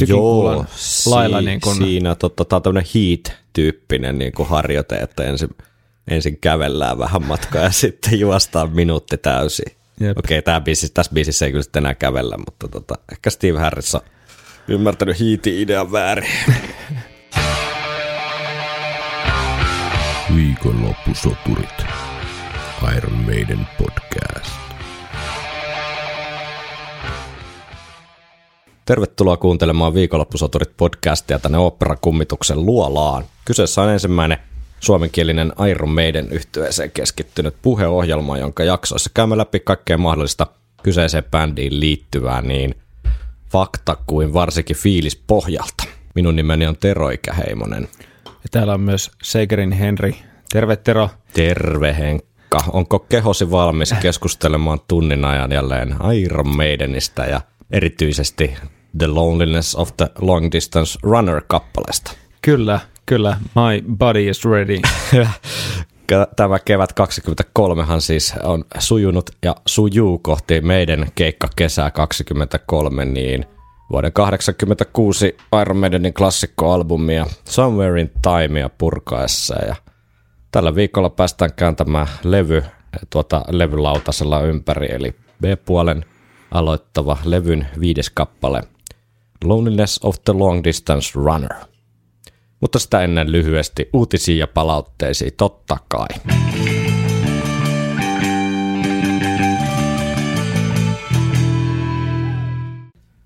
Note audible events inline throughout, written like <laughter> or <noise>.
tykinkulan lailla. Niin kun... siinä tota, tämä on tämmöinen heat-tyyppinen niin kuin harjoite, että ensin, ensin kävellään vähän matkaa ja <laughs> sitten juostaan minuutti täysin. Jep. Okei, tämä biisi, tässä biisissä ei kyllä sitten enää kävellä, mutta tota, ehkä Steve Harris on ymmärtänyt hiiti idean väärin. <laughs> Viikonloppusoturit. Iron Maiden podcast. Tervetuloa kuuntelemaan Viikonloppusoturit podcastia tänne Opera-kummituksen luolaan. Kyseessä on ensimmäinen suomenkielinen Iron Maiden yhtyeeseen keskittynyt puheohjelma, jonka jaksoissa käymme läpi kaikkea mahdollista kyseiseen bändiin liittyvää niin fakta kuin varsinkin fiilis pohjalta. Minun nimeni on Tero Ikäheimonen. Ja täällä on myös Segerin Henri. Terve Tero. Terve Henkka. Onko kehosi valmis keskustelemaan tunnin ajan jälleen Iron Maidenistä ja erityisesti The Loneliness of the Long Distance Runner-kappaleesta? Kyllä, kyllä. My body is ready. <laughs> Tämä kevät 23han siis on sujunut ja sujuu kohti meidän keikka kesää 23, niin vuoden 86 Iron Maidenin klassikkoalbumia Somewhere in Timea purkaessa ja tällä viikolla päästään kääntämään levy tuota levylautasella ympäri, eli B-puolen aloittava levyn viides kappale Loneliness of the Long Distance Runner. Mutta sitä ennen lyhyesti uutisia ja palautteisiin totta kai.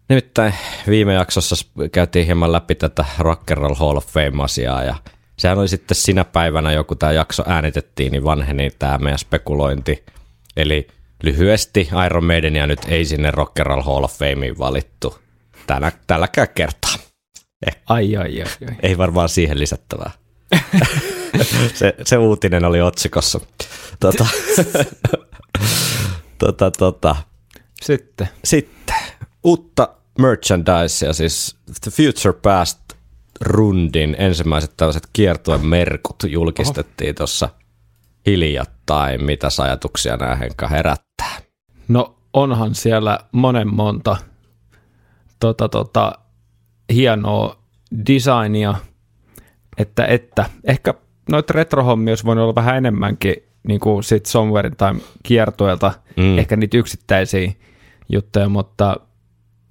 Nimittäin viime jaksossa käytiin hieman läpi tätä Rock and Roll Hall of Fame-asiaa ja sehän oli sitten sinä päivänä, joku tämä jakso äänitettiin, niin vanheni tämä meidän spekulointi. Eli lyhyesti Iron Maidenia nyt ei sinne Rock and Roll Hall of Fameen valittu tänä, tälläkään kertaa. Eh. Ai, ai, ai, ai. Ei varmaan siihen lisättävää. <laughs> se, se uutinen oli otsikossa. Tota, <laughs> tota, tota. Sitten. Sitten. Uutta merchandisea, siis The Future Past rundin ensimmäiset tällaiset kiertuen merkut julkistettiin tuossa hiljattain. Mitä ajatuksia nämä Henkka herättää? No onhan siellä monen monta tota, tota, hienoa designia, että, että ehkä noita retrohommia olisi voinut olla vähän enemmänkin niin kuin sit Somewhere Time kiertueelta, mm. ehkä niitä yksittäisiä juttuja, mutta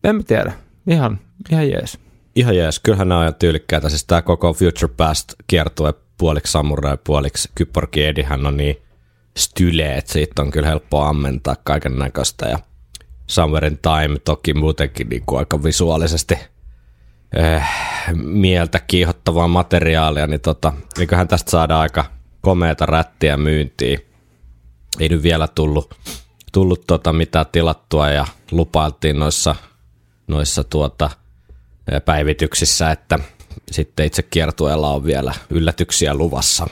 en tiedä, ihan, ihan jees. Ihan jees, kyllähän nämä on tyylikkäitä, siis tämä koko Future Past kiertue puoliksi samurai, puoliksi kypporki Edihän on niin style, että siitä on kyllä helppo ammentaa kaiken näköistä ja Somewhere in Time toki muutenkin niin kuin aika visuaalisesti eh, mieltä kiihottavaa materiaalia, niin tota, eiköhän tästä saada aika komeata rättiä myyntiin. Ei nyt vielä tullut, tullut tota mitään tilattua ja lupailtiin noissa, noissa tuota, eh, päivityksissä, että sitten itse kiertueella on vielä yllätyksiä luvassa.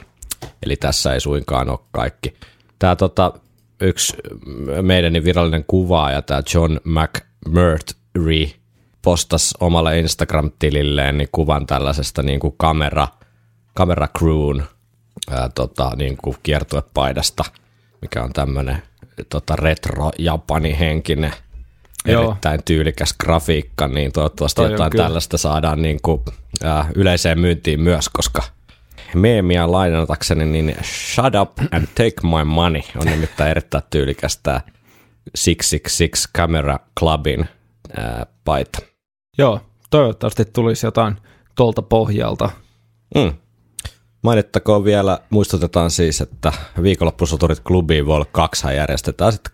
Eli tässä ei suinkaan ole kaikki. Tämä tota, yksi meidän virallinen kuvaaja, tämä John McMurtry, postasi omalle Instagram-tililleen niin kuvan tällaisesta niin kuin kamera, kamera crewn ää, tota, niin kuin kiertuepaidasta, mikä on tämmöinen tota, retro-japani henkinen Joo. erittäin tyylikäs grafiikka, niin toivottavasti Toi jotain tällaista saadaan niin kuin, ää, yleiseen myyntiin myös, koska – meemiä lainatakseni, niin Shut Up and Take My Money on nimittäin erittäin tyylikäs tämä 666 Camera Clubin ää, paita. Joo, toivottavasti tulisi jotain tuolta pohjalta. Mm. Mainittakoon vielä, muistutetaan siis, että viikonloppusoturit klubiin Vol 2 järjestetään sitten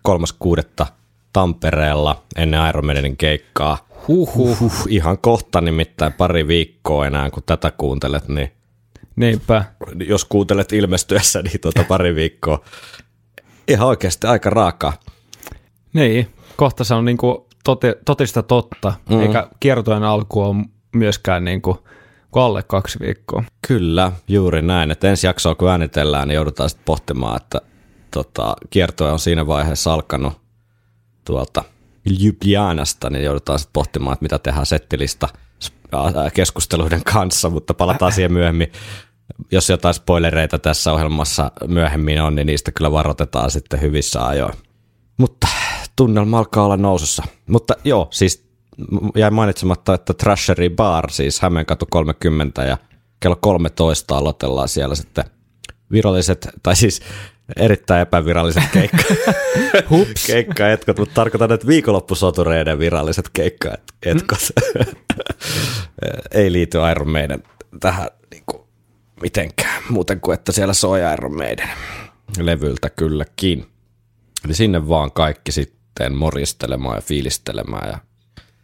3.6. Tampereella ennen Iron Maidenin keikkaa. Huhhuh. Huhhuh. Ihan kohta nimittäin pari viikkoa enää, kun tätä kuuntelet, niin Niinpä. Jos kuuntelet ilmestyessä, niin tuota pari viikkoa. Ihan oikeasti aika raakaa. Niin, kohta se on niin kuin tote, totista totta, mm. eikä kiertojen alku on myöskään niin kuin, kuin alle kaksi viikkoa. Kyllä, juuri näin. Että ensi jaksoa kun äänitellään, niin joudutaan sitten pohtimaan, että tota, kiertoja on siinä vaiheessa alkanut tuolta Ljubljanasta, niin joudutaan sitten pohtimaan, että mitä tehdään settilista keskusteluiden kanssa, mutta palataan siihen myöhemmin jos jotain spoilereita tässä ohjelmassa myöhemmin on, niin niistä kyllä varoitetaan sitten hyvissä ajoin. Mutta tunnelma alkaa olla nousussa. Mutta joo, siis jäi mainitsematta, että Trashery Bar, siis Hämeenkatu 30 ja kello 13 aloitellaan siellä sitten viralliset, tai siis erittäin epäviralliset keikka, <laughs> Hups. keikkaetkot, mutta tarkoitan, että viikonloppusotureiden viralliset keikkaetkot <laughs> ei liity Iron Maiden tähän niin kuin, mitenkään, muuten kuin että siellä soi Iron Maiden levyltä kylläkin. Eli sinne vaan kaikki sitten moristelemaan ja fiilistelemään ja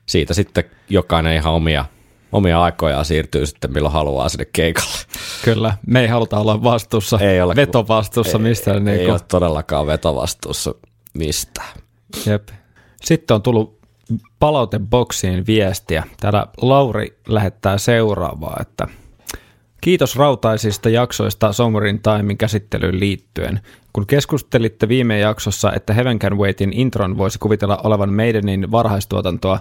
siitä sitten jokainen ihan omia, omia aikojaan siirtyy sitten milloin haluaa sinne keikalle. Kyllä, me ei haluta olla vastuussa, Ei ole. vetovastuussa mistään. Ei Niin ole todellakaan vetovastuussa mistään. Jep. Sitten on tullut palauteboksiin viestiä. Täällä Lauri lähettää seuraavaa, että Kiitos rautaisista jaksoista Somurin Timein käsittelyyn liittyen. Kun keskustelitte viime jaksossa, että Heaven Can Waitin intron voisi kuvitella olevan Maidenin varhaistuotantoa,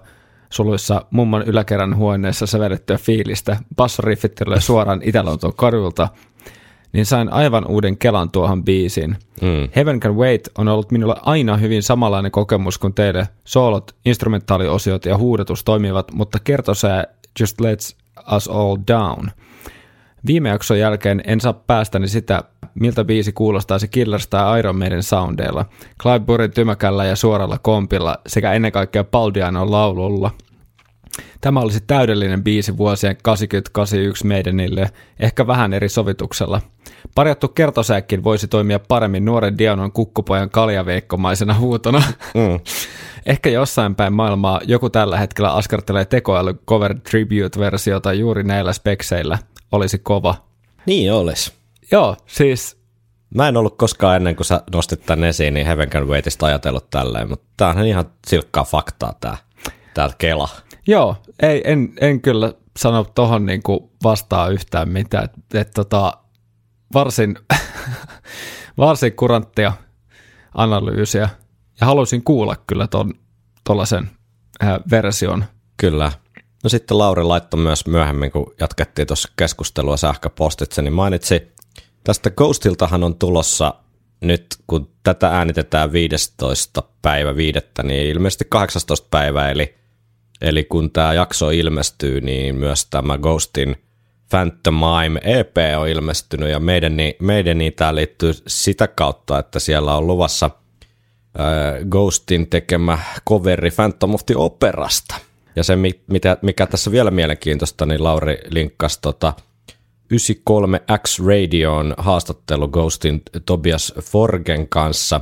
suluissa mummon yläkerran huoneessa sävellettyä fiilistä, bassoriffit suoraan <laughs> Itä-Lontoon kadulta, niin sain aivan uuden kelan tuohon biisiin. Mm. Heaven Can Wait on ollut minulle aina hyvin samanlainen kokemus kuin teille. Soolot, instrumentaaliosiot ja huudatus toimivat, mutta kertosää Just Let's Us All Down. Viime jakson jälkeen en saa päästäni sitä, miltä biisi kuulostaisi Killers tai Iron Maiden soundeilla, Clive Burrin tymäkällä ja suoralla kompilla sekä ennen kaikkea Paul Dianon laululla. Tämä olisi täydellinen biisi vuosien 80-81 Maidenille, ehkä vähän eri sovituksella. Parjattu kertosääkin voisi toimia paremmin nuoren Dianon kukkupojan kaljaveikkomaisena huutona. Mm. <laughs> Ehkä jossain päin maailmaa joku tällä hetkellä askartelee tekoäly cover tribute-versiota juuri näillä spekseillä. Olisi kova. Niin olisi. Joo, siis Mä en ollut koskaan ennen kuin sä nostit tän esiin, niin Heaven Can Waitista ajatellut tälleen, mutta tää on ihan silkkaa faktaa tää, tää Kela. Joo, ei, en, en kyllä sano tohon niinku vastaa yhtään mitään. Et, et tota, varsin, <laughs> varsin kuranttia analyysiä. Ja haluaisin kuulla kyllä ton tollasen äh, version. Kyllä. No sitten Lauri laittoi myös myöhemmin, kun jatkettiin tuossa keskustelua sähköpostitse, niin mainitsi, tästä Ghostiltahan on tulossa nyt, kun tätä äänitetään 15. päivä viidettä, niin ilmeisesti 18. päivä, eli, eli kun tämä jakso ilmestyy, niin myös tämä Ghostin Phantomime EP on ilmestynyt, ja meidän, meidän niin tämä liittyy sitä kautta, että siellä on luvassa äh, Ghostin tekemä coveri Phantom of the Operasta. Ja se, mi- mitä, mikä tässä vielä mielenkiintoista, niin Lauri linkkasi tota 93X Radioon haastattelu Ghostin Tobias Forgen kanssa,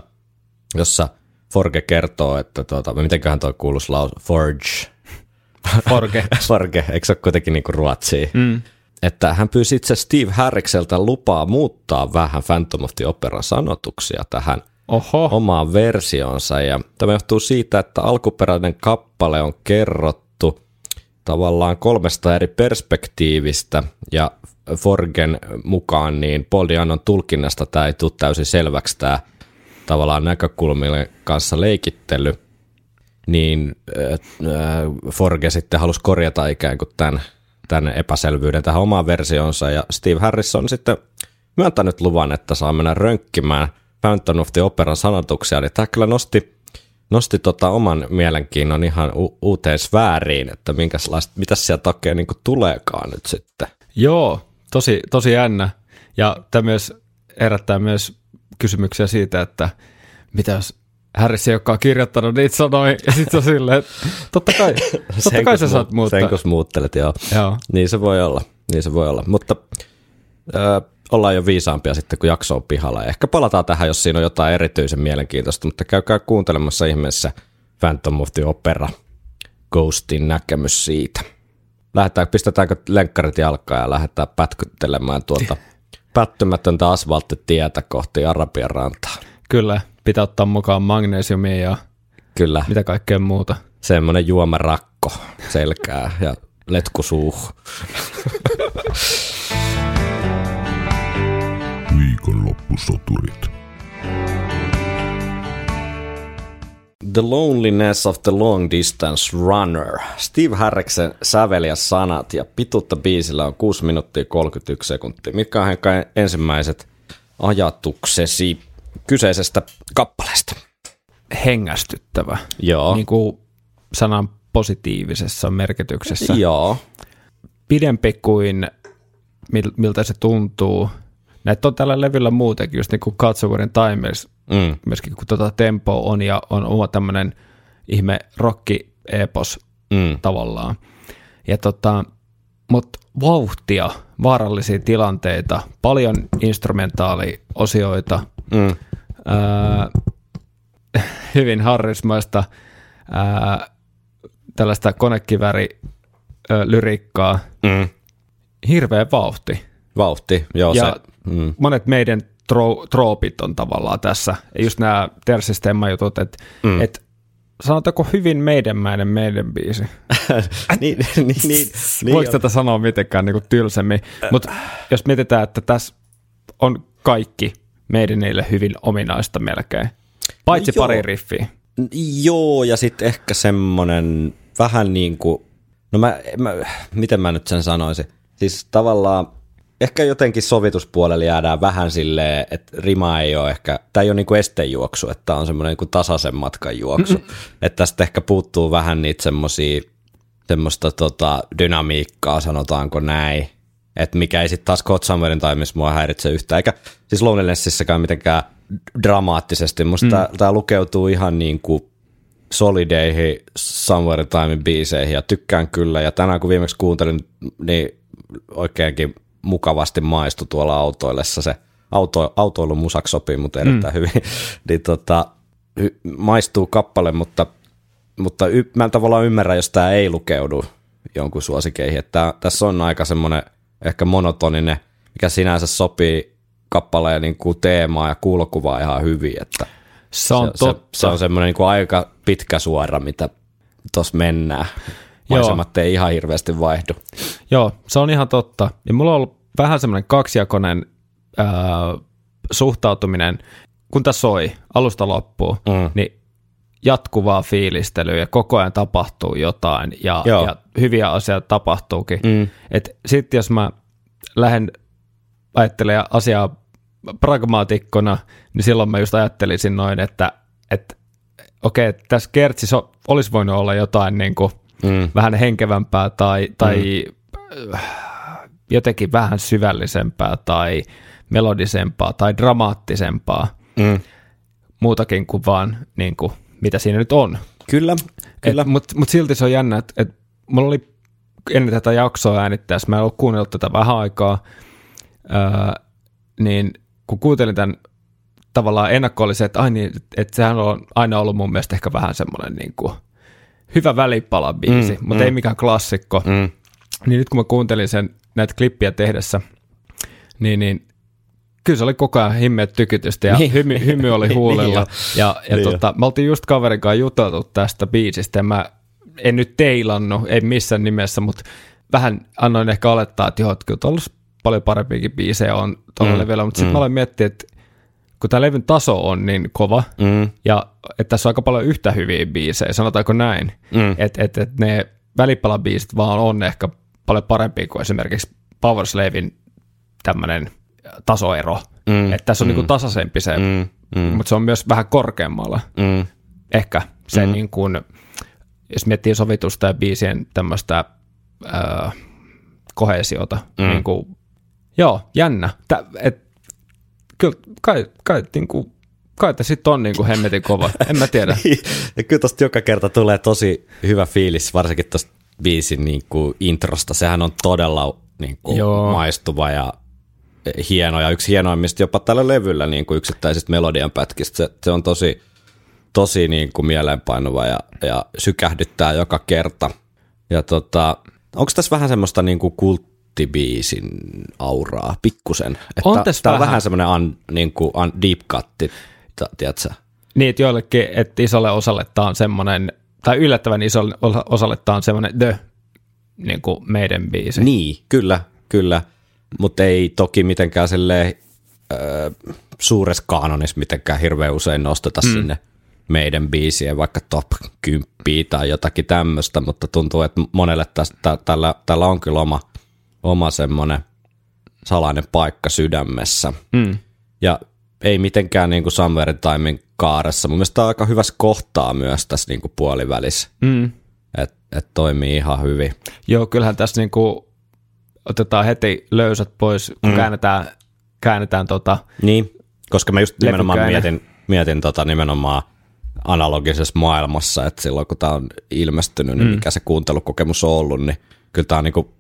jossa Forge kertoo, että tota, mitenköhän toi kuuluisi laus, Forge, Forge. <laughs> Forge, eikö se ole kuitenkin niinku ruotsia? Mm. Että hän pyysi itse Steve Harrikselta lupaa muuttaa vähän Phantom of the Operan sanotuksia tähän Oho, omaan versionsa. Ja tämä johtuu siitä, että alkuperäinen kappale on kerrottu tavallaan kolmesta eri perspektiivistä ja Forgen mukaan niin Paul Dianon tulkinnasta tämä ei tule täysin selväksi tämä tavallaan näkökulmien kanssa leikittely, niin äh, Forge sitten halusi korjata ikään kuin tämän, tämän epäselvyyden tähän omaan versionsa ja Steve Harrison sitten myöntänyt luvan, että saa mennä rönkkimään Phantom of the Operan sanotuksia, niin tämä kyllä nosti, nosti tota oman mielenkiinnon ihan u- uuteen sfääriin, että minkälaista, mitä sieltä oikein niin tuleekaan nyt sitten. joo, tosi, tosi jännä. Ja tämä myös herättää myös kysymyksiä siitä, että mitä jos Harris ei olekaan kirjoittanut niitä sanoja, ja sitten on silleen, että totta kai, <laughs> totta kai sä saat muuttaa. Sen kun muuttelet, joo. Joo. Niin se voi olla, niin se voi olla. Mutta ö, ollaan jo viisaampia sitten, kun jakso on pihalla. Ehkä palataan tähän, jos siinä on jotain erityisen mielenkiintoista, mutta käykää kuuntelemassa ihmeessä Phantom of the Opera Ghostin näkemys siitä. Lähdetään, pistetäänkö lenkkarit jalkaan ja lähdetään pätkyttelemään tuolta <laughs> pättymätöntä asfalttitietä kohti Arabian rantaa. Kyllä, pitää ottaa mukaan magnesiumia ja Kyllä, mitä kaikkea muuta. semmoinen juomarakko selkää ja letku <laughs> suuhun. Viikonloppusoturit. The Loneliness of the Long Distance Runner. Steve Harriksen sävel ja sanat ja pituutta biisillä on 6 minuuttia 31 sekuntia. Mitkä on Henkka ensimmäiset ajatuksesi kyseisestä kappaleesta? Hengästyttävä. Joo, Niin kuin sanan positiivisessa merkityksessä. Joo. Pidempi kuin mil, miltä se tuntuu. Näitä on tällä levyllä muutenkin, just niin kuin Katsovuuden Timers, Mm. myöskin kun tota tempo on ja on oma tämmöinen ihme rocki-epos Mm. tavallaan. Ja tota, mutta vauhtia, vaarallisia tilanteita, paljon instrumentaaliosioita, Mm. ää, <laughs> hyvin harrismaista ää, tällaista konekiväri ää, lyrikkaa, Mm. hirveä vauhti. Vauhti, joo Ja se. Mm. monet meidän tro, troopit on tavallaan tässä. Just nämä Tersistemma-jutut, että mm. et, sanotaanko hyvin meidänmäinen meidän biisi. <laughs> niin, niin, niin, niin, <laughs> Voiko tätä sanoa mitenkään niin tylsemmin? Mutta jos mietitään, että tässä on kaikki meidän niille hyvin ominaista melkein. Paitsi Joo. pari riffiä. Joo, ja sitten ehkä semmonen vähän niin kuin, no mä, mä, miten mä nyt sen sanoisin? Siis tavallaan ehkä jotenkin sovituspuolella jäädään vähän silleen, että rima ei ole ehkä, tämä ei ole niinku estejuoksu, että tämä on semmoinen niinku tasaisen matkan juoksu. Että tästä ehkä puuttuu vähän niitä semmoisia, semmoista tota, dynamiikkaa, sanotaanko näin. Että mikä ei sitten taas Kotsamerin taimissa mua häiritse yhtään, eikä siis Lonelinessissäkään mitenkään dramaattisesti. Musta mm. tämä lukeutuu ihan niin kuin solideihin Somewhere in Timein biiseihin ja tykkään kyllä. Ja tänään kun viimeksi kuuntelin, niin oikeinkin mukavasti maistui tuolla autoillessa se auto, autoilun musaksi sopii mutta erittäin mm. hyvin, <laughs> niin tota, maistuu kappale, mutta, mutta y- mä en tavallaan ymmärrä, jos tämä ei lukeudu jonkun suosikeihin. Että tässä on aika semmoinen ehkä monotoninen, mikä sinänsä sopii kappaleen niin kuin teemaa ja kuulokuvaa ihan hyvin, että Se on se, totta. se, se on semmoinen niin kuin aika pitkä suora, mitä tuossa mennään. Maisemat ei ihan hirveästi vaihdu. Joo, se on ihan totta. Ja mulla on ollut vähän semmoinen kaksijakoinen ää, suhtautuminen, kun tämä soi alusta loppuun, Mm. niin jatkuvaa fiilistelyä ja koko ajan tapahtuu jotain ja, Joo. ja hyviä asioita tapahtuukin. Mm. Sitten jos mä lähden ajattelemaan asiaa pragmaatikkona, niin silloin mä just ajattelisin noin, että, että okei, okay, tässä kertsissä olisi voinut olla jotain niin kuin Mm. vähän henkevämpää tai, tai mm. jotenkin vähän syvällisempää tai melodisempaa tai dramaattisempaa, Mm. muutakin kuin vaan niin kuin, mitä siinä nyt on. Kyllä, kyllä. Mutta mut silti se on jännä, että et mulla oli ennen tätä jaksoa äänittäessä, mä en ollut kuunnellut tätä vähän aikaa, ää, niin kun kuuntelin tämän tavallaan ennakko oli se, että, ai niin, että sehän on aina ollut mun mielestä ehkä vähän semmoinen niin kuin hyvä välipalabiisi, Mm, mutta mm. ei mikään klassikko. Mm. Niin nyt kun mä kuuntelin sen näitä klippiä tehdessä, niin, niin kyllä se oli koko ajan himmeet tykytystä ja Niin. hymy, hymy oli <laughs> Niin huulella. jo. ja ja Niin tota, me oltiin just kaverin kanssa juteltu tästä biisistä ja mä en nyt teilannut, ei missään nimessä, mutta vähän annoin ehkä olettaa, että joo, että kyllä paljon parempiakin biisejä on tuolla Mm, levyllä, mutta sitten mm. mä aloin miettiä, että kun tämä levyn taso on niin kova, Mm. ja että tässä on aika paljon yhtä hyviä biisejä, sanotaanko näin, Mm. että et, et ne välipalabiisit vaan on ehkä paljon parempia kuin esimerkiksi Power Slavein tämmöinen tasoero. Mm. Että tässä on Mm. mm. niinku tasaisempi se, mm. Mm. Mutta se on myös vähän korkeammalla. Mm. Ehkä se Mm. niin kuin, jos miettii sovitusta ja biisien tämmöistä äh, kohesiota, mm. niin kuin, joo, jännä. Tä, et, kyllä kai, kai, niin kuin, kai tämä sitten on niin kuin hemmetin kova, en mä tiedä. <laughs> ja kyllä tosta joka kerta tulee tosi hyvä fiilis, varsinkin tosta biisin niin kuin introsta. Sehän on todella niin kuin Joo. maistuva ja hieno ja yksi hienoimmista jopa tällä levyllä niin kuin yksittäisistä melodian pätkistä. Se, se on tosi, tosi niin kuin mieleenpainuva ja, ja sykähdyttää joka kerta. Ja tota, onko tässä vähän semmoista niin kuin kulttibiisin auraa pikkusen? Että On tässä on vähän. vähän semmoinen un, niin kuin un, deep cutti, tiedätkö? Niin, että joillekin, että isolle osalle tämä on semmoinen, tai yllättävän isolle osa- osalle tämä on semmoinen the, niin kuin meidän biisi. Niin, kyllä, kyllä. Mutta ei toki mitenkään silleen öö, suuressa kaanonissa mitenkään hirveän usein nosteta mm. sinne meidän biisien vaikka top 10 tai jotakin tämmöistä, mutta tuntuu, että monelle tästä, tällä, tällä on kyllä oma, oma semmoinen salainen paikka sydämessä. Mm. Ja ei mitenkään niin kuin in Timein kaaressa. Mun mielestä on aika hyvässä kohtaa myös tässä niin kuin puolivälissä. Mm. Et että toimii ihan hyvin. Joo, kyllähän tässä niinku otetaan heti löysät pois, kun mm. käännetään, käännetään tota... Niin, koska mä just nimenomaan mietin, mietin tota nimenomaan analogisessa maailmassa, että silloin kun tämä on ilmestynyt, niin Mm. mikä se kuuntelukokemus on ollut, niin kyllä tämä on niinku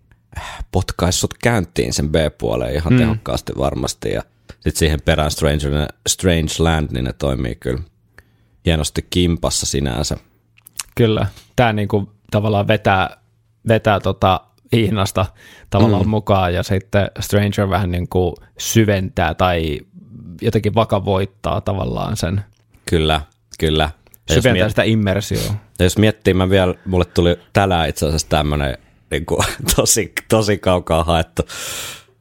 potkaissut käyntiin sen B-puoleen ihan Mm. tehokkaasti varmasti. Ja sitten siihen perään Strange, Strange Land, niin ne toimii kyllä hienosti kimpassa sinänsä. Kyllä, tämä niinku tavallaan vetää, vetää tota hihnasta tavallaan mm. Mukaan ja sitten Stranger vähän niinku syventää tai jotenkin vakavoittaa tavallaan sen, Kyllä, kyllä. Ja syventää miet- sitä immersioa. ja jos miettii, mä vielä, mulle tuli tänään itse asiassa tämmöinen niin kuin, <laughs> tosi, tosi kaukaa haettu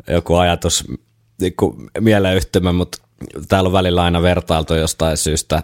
joku ajatus niin kuin mieleyhtymä, mutta täällä on välillä aina vertailtu jostain syystä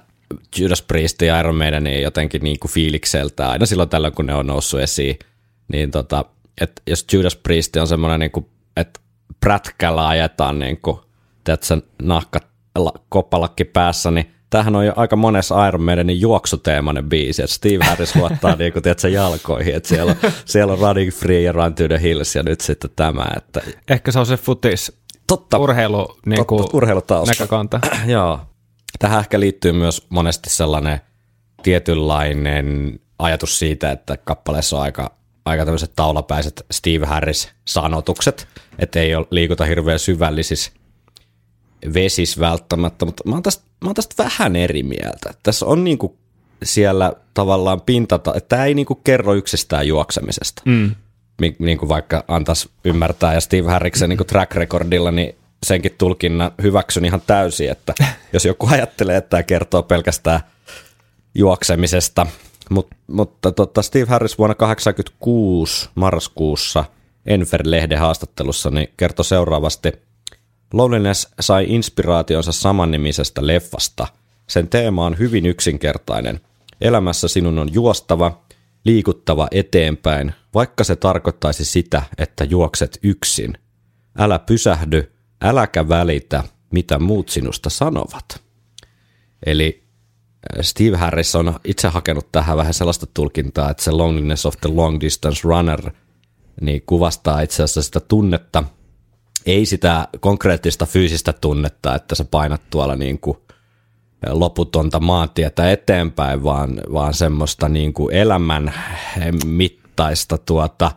Judas Priest ja Iron Maideniin jotenkin niin kuin fiilikseltä, aina silloin tällöin, kun ne on noussut esiin, niin tota, että jos Judas Priest on semmoinen, niin että prätkällä ajetaan niin kuin, tiedätkö, nahka, la- koppalakki päässä, niin tämähän on jo aika monessa Iron Maidenin juoksuteemainen biisi, että Steve Harris luottaa <laughs> niin kuin, tiedätkö, jalkoihin, että siellä on, siellä on Running Free ja Run to the Hills ja nyt sitten tämä, että Ehkä se on se futis, totta, urheilu niinku, totta urheilutausta. näkökanta. <clears throat> Joo. Tähän ehkä liittyy myös monesti sellainen tietynlainen ajatus siitä, että kappaleessa on aika, aika tämmöiset taulapäiset Steve Harris-sanotukset, että ei ole, liikuta hirveän syvällisissä vesis välttämättä, mutta mä oon tästä, mä oon tästä vähän eri mieltä. Tässä on niinku siellä tavallaan pintata, että tämä ei niinku kerro yksistään juoksemisesta. Mm. Niin kuin vaikka antaisi ymmärtää, ja Steve Harriksen niin kuin track recordilla, niin senkin tulkinnan hyväksyn ihan täysin, että <laughs> jos joku ajattelee, että tämä kertoo pelkästään juoksemisesta, Mut, mutta tota Steve Harris vuonna 1986 marraskuussa Enfer-lehden haastattelussa niin kertoi seuraavasti, Loneliness sai inspiraationsa samannimisestä leffasta. Sen teema on hyvin yksinkertainen. Elämässä sinun on juostava, liikuttava eteenpäin, vaikka se tarkoittaisi sitä, että juokset yksin. Älä pysähdy, äläkä välitä, mitä muut sinusta sanovat. Eli äh, Steve Harris on itse hakenut tähän vähän sellaista tulkintaa, että se loneliness of the long distance runner niin kuvastaa itse asiassa sitä tunnetta, ei sitä konkreettista fyysistä tunnetta, että sä painat tuolla niin kuin loputonta maantietä eteenpäin, vaan, vaan semmoista niin kuin elämän mittaista tuota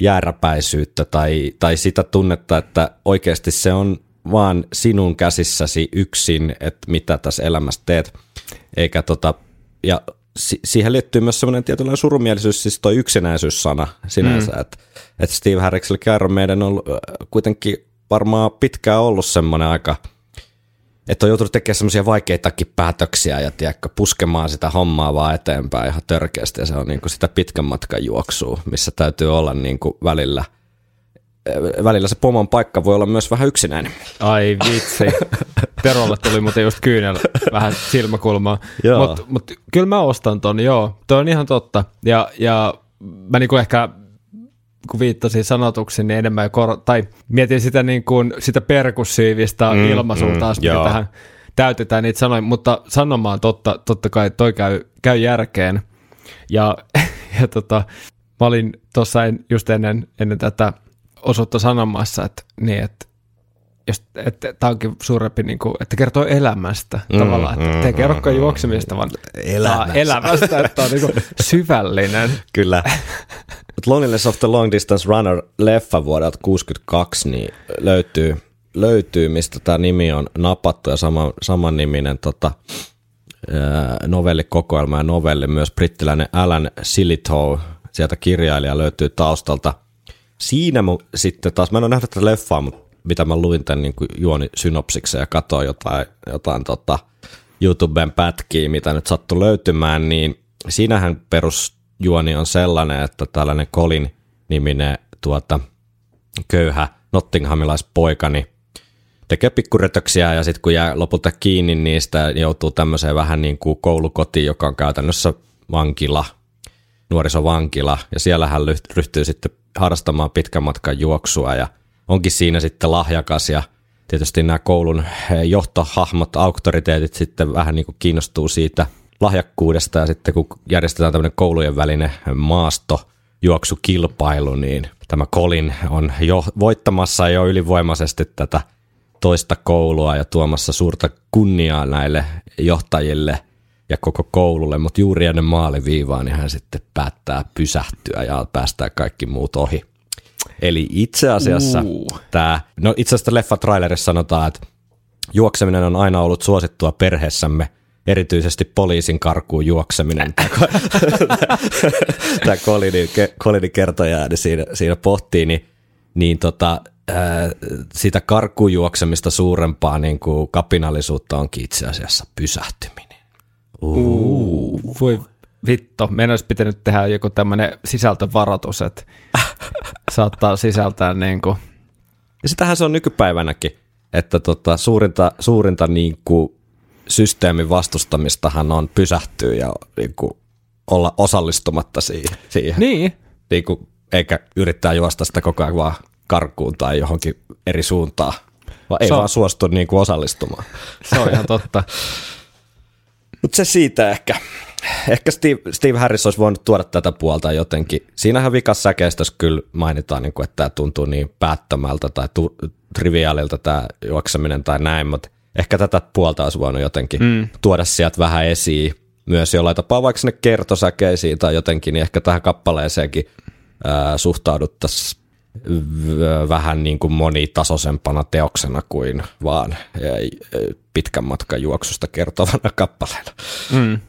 jääräpäisyyttä tai, tai sitä tunnetta, että oikeasti se on vaan sinun käsissäsi yksin, että mitä tässä elämässä teet, eikä tota, ja si- siihen liittyy myös semmoinen tietynlainen surumielisyys, siis toi yksinäisyyssana sinänsä, mm. että et Steve Harrikselle Iron meidän on ollut, äh, kuitenkin varmaan pitkään ollut semmoinen aika, että on joutunut tekemään semmoisia vaikeitakin päätöksiä ja tiedätkö, puskemaan sitä hommaa vaan eteenpäin ihan törkeästi ja se on niin kuin sitä pitkän matkan juoksua, missä täytyy olla niin kuin välillä, äh, välillä se pomon paikka voi olla myös vähän yksinäinen. Ai vitsi. <laughs> Terolle tuli muuten just kyynel vähän silmäkulmaa. Mutta mut, kyllä mä ostan ton, joo. Toi on ihan totta. Ja, ja mä niinku ehkä kun viittasin sanotuksiin, niin enemmän kor- tai mietin sitä, niin kuin, sitä perkussiivista mm, ilmaisua mm, taas, mikä joo. tähän täytetään niitä sanoja, mutta sanomaan totta, totta kai toi käy, käy järkeen. Ja, <laughs> ja tota, mä olin tuossa en, just ennen, ennen tätä osuutta sanomassa, että, niin, että että tämä onkin suurempi, niin kuin, että kertoo elämästä mm, tavallaan, että mm, te kerrokaan mm, juoksemista, vaan Elämästä. tää elämästä, että on niin kuin <laughs> syvällinen. Kyllä. <laughs> But Loneliness of the Long Distance Runner leffa vuodelta 62 niin löytyy, löytyy, mistä tämä nimi on napattu ja sama, saman niminen tota, novellikokoelma ja novelli. Myös brittiläinen Alan Silitow, sieltä kirjailija löytyy taustalta. Siinä mu, sitten taas, mä en ole nähnyt tätä leffaa, mutta mitä mä luin tämän niin juoni synopsiksen ja katsoin jotain, jotain tota, YouTuben pätkiä, mitä nyt sattui löytymään, niin siinähän perusjuoni on sellainen, että tällainen Colin niminen tuota, köyhä nottinghamilaispoika, niin tekee pikkurötöksiä ja sitten kun jää lopulta kiinni niistä, joutuu tämmöiseen vähän niin kuin koulukotiin, joka on käytännössä vankila, nuorisovankila, ja siellä hän ryhtyy sitten harrastamaan pitkän matkan juoksua ja onkin siinä sitten lahjakas ja tietysti nämä koulun johtohahmot, auktoriteetit sitten vähän niin kuin kiinnostuu siitä lahjakkuudesta ja sitten kun järjestetään tämmöinen koulujen välinen maasto juoksukilpailu, niin tämä Colin on jo voittamassa jo ylivoimaisesti tätä toista koulua ja tuomassa suurta kunniaa näille johtajille ja koko koululle, mutta juuri ennen maaliviivaa niin hän sitten päättää pysähtyä ja päästää kaikki muut ohi. Eli itse asiassa Uh. tämä, no itse asiassa leffa-trailerissa sanotaan, että juokseminen on aina ollut suosittua perheessämme, erityisesti poliisin karkuun juokseminen. Tämä Colini kertoja niin siinä, siinä pohtii, niin, niin tota, sitä karkuun juoksemista suurempaa niin kuin kapinallisuutta onkin itse asiassa pysähtyminen. Uh, voi vitto, meidän olisi pitänyt tehdä joku tämmöinen sisältövaroitus, että saattaa sisältää niin kuin, Ja sitähän se on nykypäivänäkin, että tota, suurinta, suurinta niin kuin systeemin vastustamistahan on pysähtyä ja niin kuin olla osallistumatta siihen. siihen. niin, Niin kuin, eikä yrittää juosta sitä koko ajan vaan karkuun tai johonkin eri suuntaan, vaan ei Se on- vaan suostu niin kuin osallistumaan. se on ihan totta. <laughs> Mutta se siitä ehkä. Ehkä Steve, Steve Harris olisi voinut tuoda tätä puolta jotenkin. Siinähän vikas säkeistössä kyllä mainitaan, niin kuin, että tämä tuntuu niin päättömältä tai tu- triviaalilta tämä juokseminen tai näin, mutta ehkä tätä puolta olisi voinut jotenkin mm. tuoda sieltä vähän esiin myös jollain tapaa, vaikka sinne kertosäkeisiin tai jotenkin, niin ehkä tähän kappaleeseenkin ää, suhtauduttaisiin vähän niin kuin monitasoisempana teoksena kuin vaan pitkän matkan juoksusta kertovana kappaleena. Mm.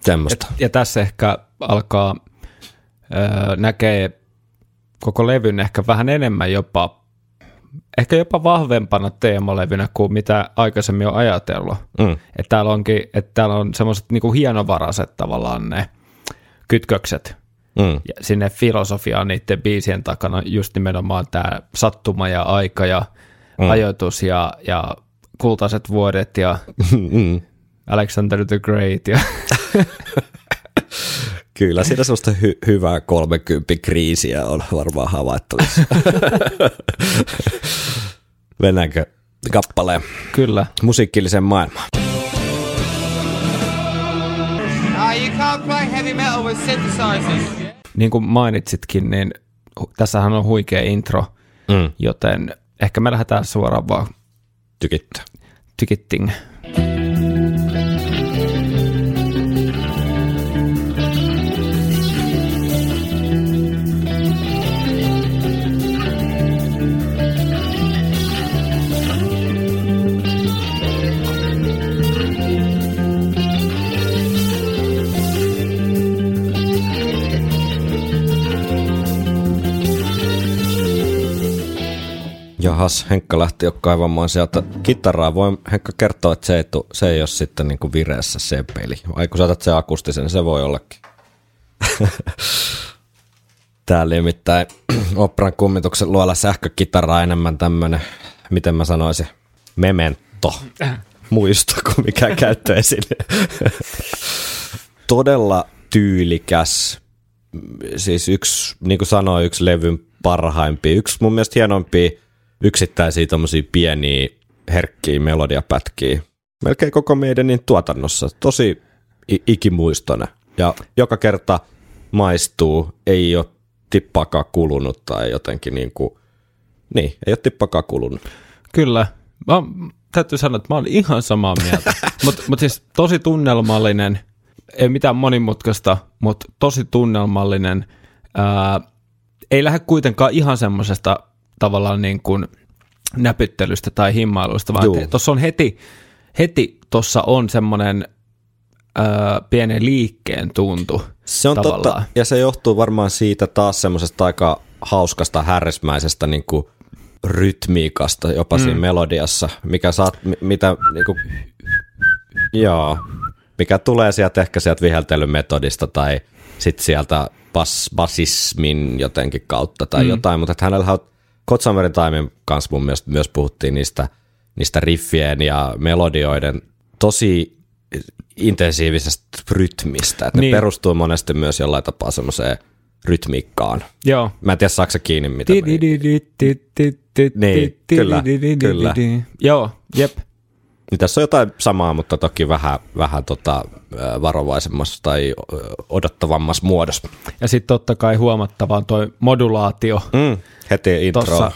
Semmoista. Ja tässä ehkä alkaa öö, näkee koko levyn ehkä vähän enemmän jopa, ehkä jopa vahvempana teemalevynä kuin mitä aikaisemmin on ajatellut. Mm. Että täällä, onkin, että täällä on semmoiset niinku hienovaraiset tavallaan ne kytkökset Mm. ja sinne filosofiaan niiden biisien takana just nimenomaan tämä sattuma ja aika ja mm. ajoitus ja, ja kultaiset vuodet ja <laughs> Mm. Alexander the Great ja <laughs> Kyllä, siinä semmoista hy- hyvää 30 kriisiä on varmaan havaittavissa. <laughs> Mennäänkö kappaleen kyllä. musiikilliseen maailmaan? Niin kuin mainitsitkin, niin tässähän on huikea intro, Mm. joten ehkä me lähdetään suoraan vaan Tykittää. tykitting. Jahas, Henkka lähti jo kaivamaan sieltä kitaraa. Voin Henkka kertoa, että se ei, tu, se ei ole sitten niin kuin vireessä se peli. Ai kun saatat sen akustisen, niin se voi ollakin. <laughs> Täällä nimittäin <clears throat> operan kummituksen luolla sähkökitaraa enemmän tämmönen, miten mä sanoisin, memento. <clears throat> Muisto kuin mikä käyttöesine. Todella tyylikäs, siis yksi, niin kuin sanoin, yksi levyn parhaimpia, yksi mun mielestä hienoimpia yksittäisiä tommosia pieniä herkkiä melodiapätkiä. Melkein koko meidänin tuotannossa. Tosi i- ikimuistoinen. Ja joka kerta maistuu, ei ole tippaakaan kulunut tai jotenkin niin kuin, niin, ei ole tippaakaan kulunut. Kyllä. Mä, täytyy sanoa, että mä olin ihan samaa mieltä. <laughs> Mutta mut siis tosi tunnelmallinen, ei mitään monimutkaista, mutta tosi tunnelmallinen. Ää, ei lähde kuitenkaan ihan semmoisesta tavallaan niin kuin näpyttelystä tai himmailusta, vaan tuossa on heti, heti tuossa on semmoinen pienen liikkeen tuntu. Se on tavallaan. totta, ja se johtuu varmaan siitä taas semmoisesta aika hauskasta, härrismäisestä niin kuin rytmiikasta jopa mm. siinä melodiassa, mikä saat, mi- mitä niin kuin, joo, mikä tulee sieltä ehkä sieltä viheltelymetodista tai sitten sieltä bas, basismin jotenkin kautta tai mm. jotain, mutta hänellä on Kotsamerin Timen kanssa mun mielestä myös puhuttiin niistä, niistä riffien ja melodioiden tosi intensiivisestä rytmistä, että niin. Ne perustuu monesti myös jollain tapaa semmoiseen rytmiikkaan. Joo. Mä en tiedä, saako se kiinni, mitä Niin, kyllä, kyllä. Joo, jep. Niin tässä on jotain samaa, mutta toki vähän, vähän tota, varovaisemmassa tai odottavammassa muodossa. Ja sitten totta kai huomattavaa toi modulaatio Mm, heti intro. tuossa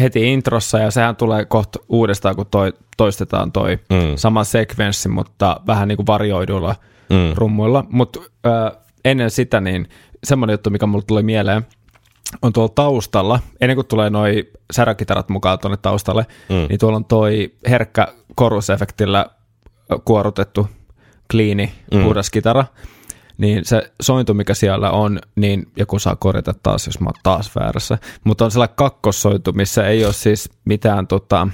heti introssa, ja sehän tulee kohta uudestaan, kun toi, toistetaan toi Mm. sama sekvenssi, mutta vähän niin kuin varjoiduilla Mm. mm. rummuilla. Mutta äh, ennen sitä, niin semmoinen juttu, mikä mulle tuli mieleen, on tuolla taustalla, ennen kuin tulee noi säräkitarat mukaan tuonne taustalle, mm. niin tuolla on toi herkkä korusefektillä kuorutettu, kliini, Mm. puhdas kitara, niin se sointu, mikä siellä on, niin joku saa korjata taas, jos mä oon taas väärässä, mutta on sellainen kakkossointu, missä ei ole siis mitään tota,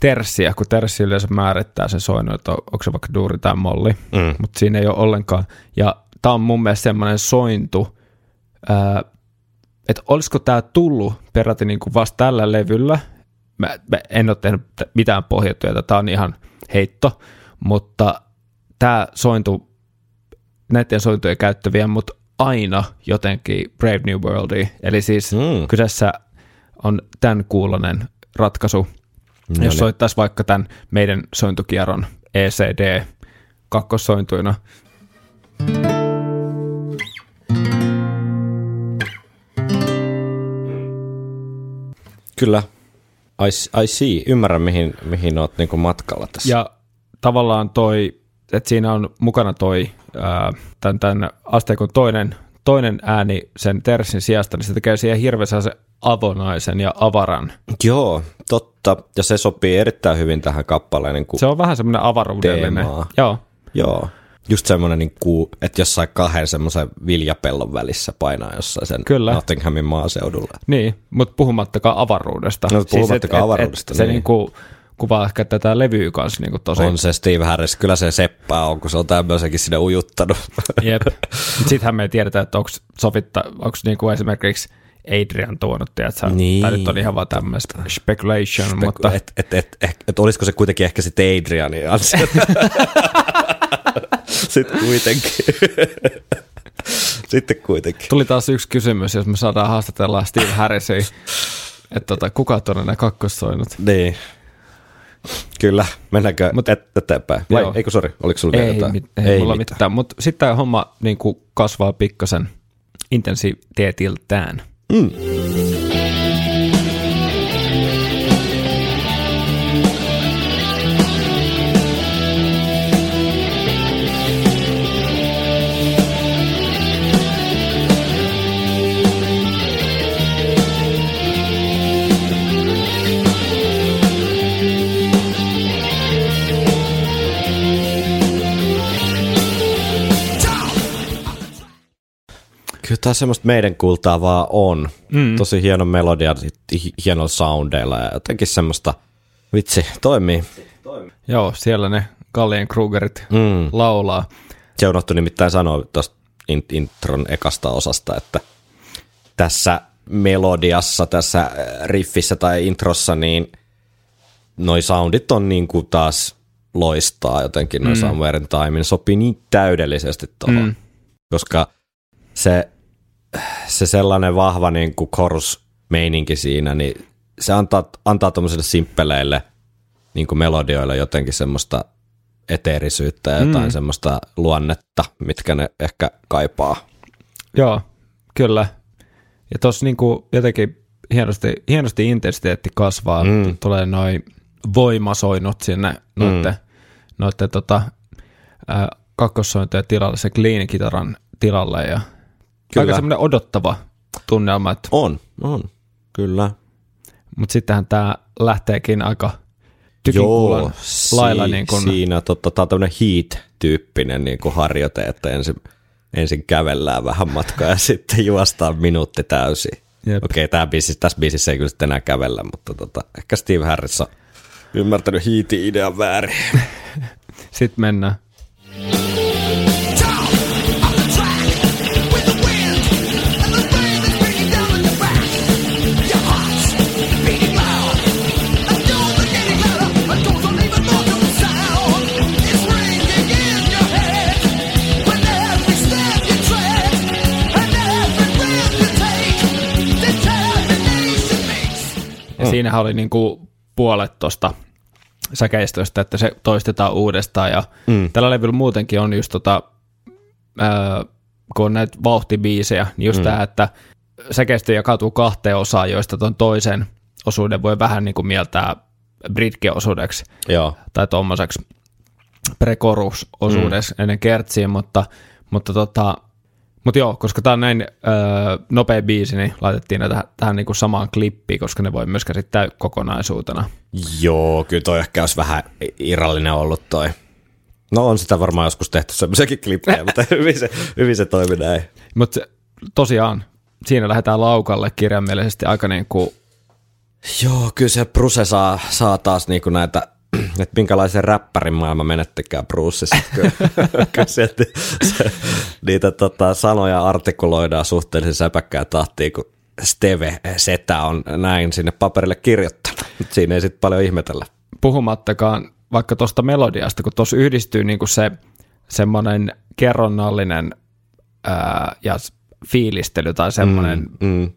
terssiä, kun terssi yleensä määrittää sen soinnun, että on- onko se vaikka duuri tai molli, Mm. mutta siinä ei ole ollenkaan. Ja tämä on mun mielestä semmoinen sointu, että olisiko tämä tullut peräti niin kuin vasta tällä levyllä. Mä, mä en ole tehnyt mitään pohjatyötä, tämä on ihan heitto, mutta tämä sointu, näiden sointujen käyttäviä, mutta aina jotenkin Brave New Worldia. Eli siis Mm. mm. kyseessä on tämän kuulonen ratkaisu. No Jos niin. soittaisi vaikka tämän meidän sointukierron ECD kakkossointuina, Kyllä. I, I see. Ymmärrän, mihin, mihin oot niinku matkalla tässä. Ja tavallaan toi, että siinä on mukana toi ää, tämän, tämän asteikon toinen, toinen ääni sen terssin sijasta, niin se tekee siihen hirveän se avonaisen ja avaran. Joo, totta. Ja se sopii erittäin hyvin tähän kappaleen. Niin Se on vähän semmoinen avaruudellinen. Teemaa. Joo, Joo. Just semmoinen, niin kuin, että jossain kahden semmoisen viljapellon välissä painaa jossain sen Kyllä. Nottinghamin maaseudulla. niin, mutta puhumattakaan avaruudesta. No, puhumattakaan et- et- avaruudesta, et, se niin. niinku kuvaa ehkä tätä levyä kanssa niinku tosi. On se Steve Harris, kyllä se seppää on, kun se on tämmöisenkin sinne ujuttanut. Jep. <laughs> Sittenhän me ei tiedetä, että onko sovitta, onko niinku esimerkiksi Adrian tuonut, tiedätkö? Niin. Tai nyt on ihan vaan tämmöistä speculation, mutta et, et, et, et, et, olisiko se kuitenkin ehkä sitten Adrianin ansiota. <laughs> sitten kuitenkin. sitten kuitenkin. tuli taas yksi kysymys, jos me saadaan haastatella Steve Harrisia, että tota, kuka on tuonne kakkossoinut? Niin. Kyllä, mennäänkö Mut- et, eteenpäin? Vai, Joo. eikö sori, oliko sulla Ei, jotain? mit, ei, ei mulla mitään, mitään. mutta sitten tämä homma niin kasvaa pikkasen intensiteetiltään. Mm. Kyllä tämä semmoista meidän kultaa vaan on. Mm. Tosi hieno melodia, sit hi- hienoilla soundeilla ja jotenkin semmoista, vitsi, toimii. Joo, siellä ne Gallien Krugerit Mm. laulaa. Se unohtui nimittäin sanoa tuosta in- intron ekasta osasta, että tässä melodiassa, tässä äh, riffissä tai introssa, niin noi soundit on niin kuin taas loistaa jotenkin, noin mm. Somewhere in Time, sopii niin täydellisesti tuohon. Mm. koska se, se sellainen vahva niin kuin chorus-meininki siinä, niin se antaa, antaa tuommoisille simppeleille niin kuin melodioille jotenkin semmoista eteerisyyttä ja jotain mm. semmoista luonnetta, mitkä ne ehkä kaipaa. Joo, kyllä. Ja tuossa niinku jotenkin hienosti, hienosti intensiteetti kasvaa, Mm. tulee noin voimasoinnut sinne noitten, mm. noitten tota, ää, kakkossointojen tilalle, se clean-kitaran tilalle ja Kyllä. aika semmoinen odottava tunnelma, että, On, on, kyllä. mutta sittenhän tämä lähteekin aika tykinkuulan lailla niin kun, siinä tota, tää on tämmöinen heat-tyyppinen niin kuin harjoite, että ensin, ensin kävellään vähän matkaa ja <laughs> sitten juostaan minuutti täysin. Jep. Okei, tää biisi, tässä biisissä ei kyllä sitten enää kävellä, mutta tota, ehkä Steve Harris on ymmärtänyt heat-idean väärin. <laughs> sitten mennään. Siinähän oli niinku puolet tuosta säkeistöstä, että se toistetaan uudestaan ja mm. tällä levyllä muutenkin on just tota, ää, kun on näitä vauhtibiisejä, niin just mm. tämä, että säkeistö jakautuu kahteen osaan, joista tuon toisen osuuden voi vähän niin kuin mieltää britke-osuudeksi Joo. tai tuommoiseksi prekorus-osuudeksi mm. ennen kertsiä, mutta, mutta tota, mutta joo, koska tämä on näin öö, nopea biisi, niin laitettiin ne tähän, tähän niinku samaan klippiin, koska ne voi myös käsittää kokonaisuutena. Joo, kyllä toi ehkä olisi vähän irrallinen ollut toi. No on sitä varmaan joskus tehty semmoisiakin klippejä, mutta <laughs> hyvin se, hyvin se toimi näin. Mutta tosiaan, siinä lähdetään laukalle kirjaimellisesti aika niin kuin Joo, kyllä se Bruce saa, saa taas niinku näitä, <clears throat> että minkälaisen räppärin maailma Bruceissa. Kyllä <laughs> sieltä se, niitä tota, sanoja artikuloidaan suhteellisen säpäkkää tahtiin, kun Steve Setä on näin sinne paperille kirjoittanut. Siinä ei sitten paljon ihmetellä. puhumattakaan vaikka tuosta melodiasta, kun tuossa yhdistyy niin kuin se semmoinen kerronnallinen ää, ja fiilistely tai semmoinen Mm, mm,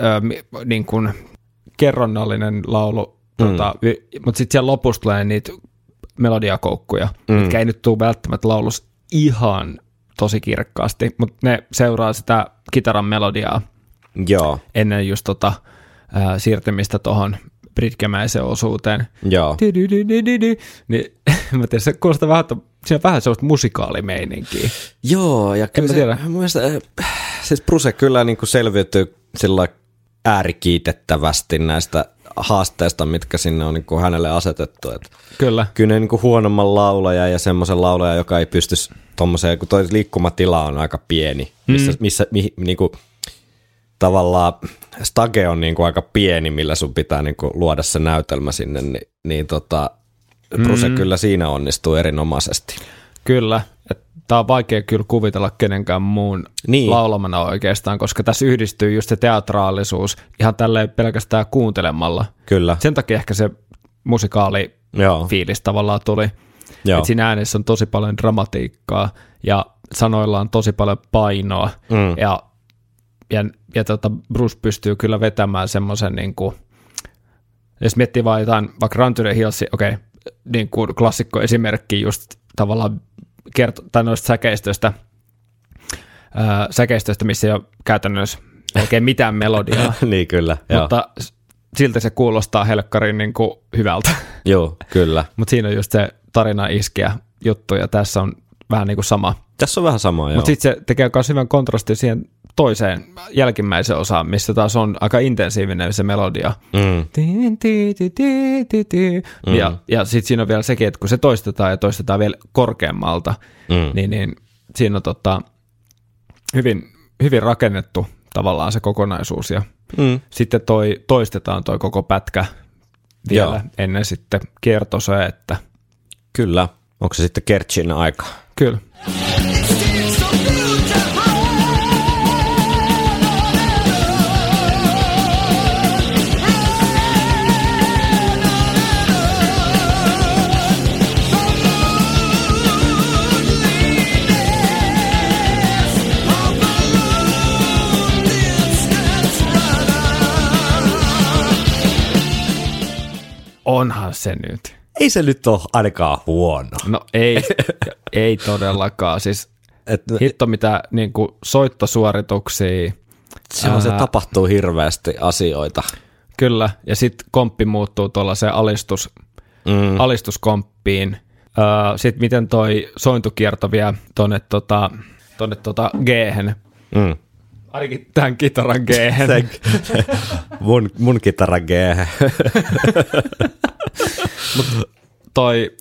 ää, niin kuin kerronnallinen laulu. Tota, vi- mutta sitten siellä lopussa tulee niitä melodiakoukkuja, mm. mitkä ei nyt tule välttämättä laulus ihan tosi kirkkaasti, mutta ne seuraa sitä kitaran melodiaa joo, ennen just tota, ää, siirtymistä tuohon britkemäiseen osuuteen. joo. Niin <laughs> mä tiedän, se kuulostaa vähän, että siinä on vähän sellaista musikaalimeininkiä. Joo, ja kyllä se, mun mielestä, äh, siis Bruce kyllä niin kuin selviytyy sillä äärikiitettävästi näistä haasteista, mitkä sinne on niin kuin hänelle asetettu. Et Kyllä, kyllä ne niin kuin huonomman laulaja ja semmoisen laulaja, joka ei pysty tuommoiseen, kun toi liikkumatila on aika pieni, missä, mm. missä mi, niin kuin, tavallaan stage on niin kuin aika pieni, millä sun pitää niin kuin luoda se näytelmä sinne, niin, niin tota, Bruce mm. kyllä siinä onnistuu erinomaisesti. kyllä. Tämä on vaikea kyllä kuvitella kenenkään muun Niin. laulamana oikeastaan, koska tässä yhdistyy just se teatraalisuus ihan tälleen pelkästään kuuntelemalla. Kyllä, Sen takia ehkä se musikaali joo, fiilis tavallaan tuli. joo. Et siinä äänessä on tosi paljon dramatiikkaa ja sanoilla on tosi paljon painoa Mm. ja, ja, ja tota Bruce pystyy kyllä vetämään semmoisen niin kuin, jos miettii vaan jotain, vaikka Run to the Hills, okei, okay, niin kuin klassikko esimerkki just tavallaan kerto, tai noista säkeistöistä, ää, säkeistöistä, missä ei ole käytännössä oikein mitään melodiaa, <laughs> niin kyllä, joo. mutta s- silti se kuulostaa helkkarin niin kuin hyvältä. <laughs> Joo, kyllä. Mutta siinä on just se tarina iskeä juttu, ja tässä on vähän niin kuin sama. Tässä on vähän samaa, joo. Mutta sitten se tekee myös hyvän kontrastin siihen toiseen jälkimmäiseen osaan, missä taas on aika intensiivinen se melodia. mm. Ti- ti- ti- ti- ti- ti. Ja, ja sitten siinä on vielä sekin, että kun se toistetaan ja toistetaan vielä korkeammalta, Mm. niin, niin siinä on tota, hyvin, hyvin rakennettu tavallaan se kokonaisuus. Ja Mm. sitten toi, toistetaan toi koko pätkä vielä Joo. ennen sitten kertosoe, että Kyllä. Onko se sitten Kertsin aika? kyllä. Onhan se nyt. Ei se nyt ole ainakaan huono. No ei, ei todellakaan. Siis Et, hitto mitä niin kuin soittosuorituksia, se, on, se tapahtuu hirveästi asioita. kyllä, ja sitten komppi muuttuu tuollaiseen alistus, Mm. alistuskomppiin. Sitten miten toi sointukierto vie tonne, tota, tonne tota G-hen, Mm. ainakin tämän kitaran g <laughs> mun, mun kitara G. <laughs> toi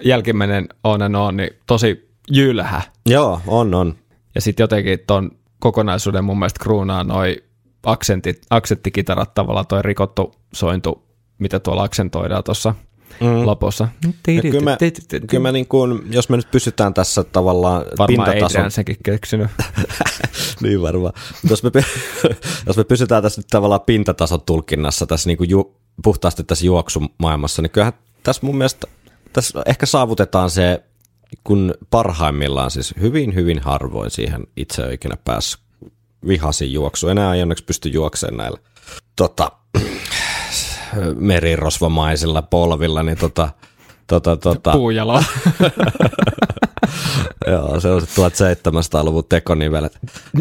jälkimmäinen on and on, niin tosi jylhä. Joo, on, on. Ja sitten jotenkin ton kokonaisuuden mun mielestä kruunaa noi aksentit, aksenttikitarat tavallaan toi rikottu sointu, mitä tuolla aksentoidaan tuossa mm. lopussa. Ja kyllä mä, kyllä mä niin kuin, jos me nyt pysytään tässä tavallaan Varmaan pintatason... Adrian senkin keksinyt. <laughs> niin varmaan. Jos me, <laughs> jos me pysytään tässä nyt tavallaan pintatason tulkinnassa tässä niin kuin ju, puhtaasti tässä juoksumaailmassa, niin kyllähän tässä mun mielestä tässä ehkä saavutetaan se, kun parhaimmillaan siis hyvin, hyvin harvoin siihen itse ole ikinä päässyt vihasin juoksu. Enää ei onneksi pysty juokseen näillä tota, <sniffs> merirosvomaisilla polvilla, niin tota, tota, tota, Puujalo. <laughs> Joo, se on se 1700-luvun tekonivelet.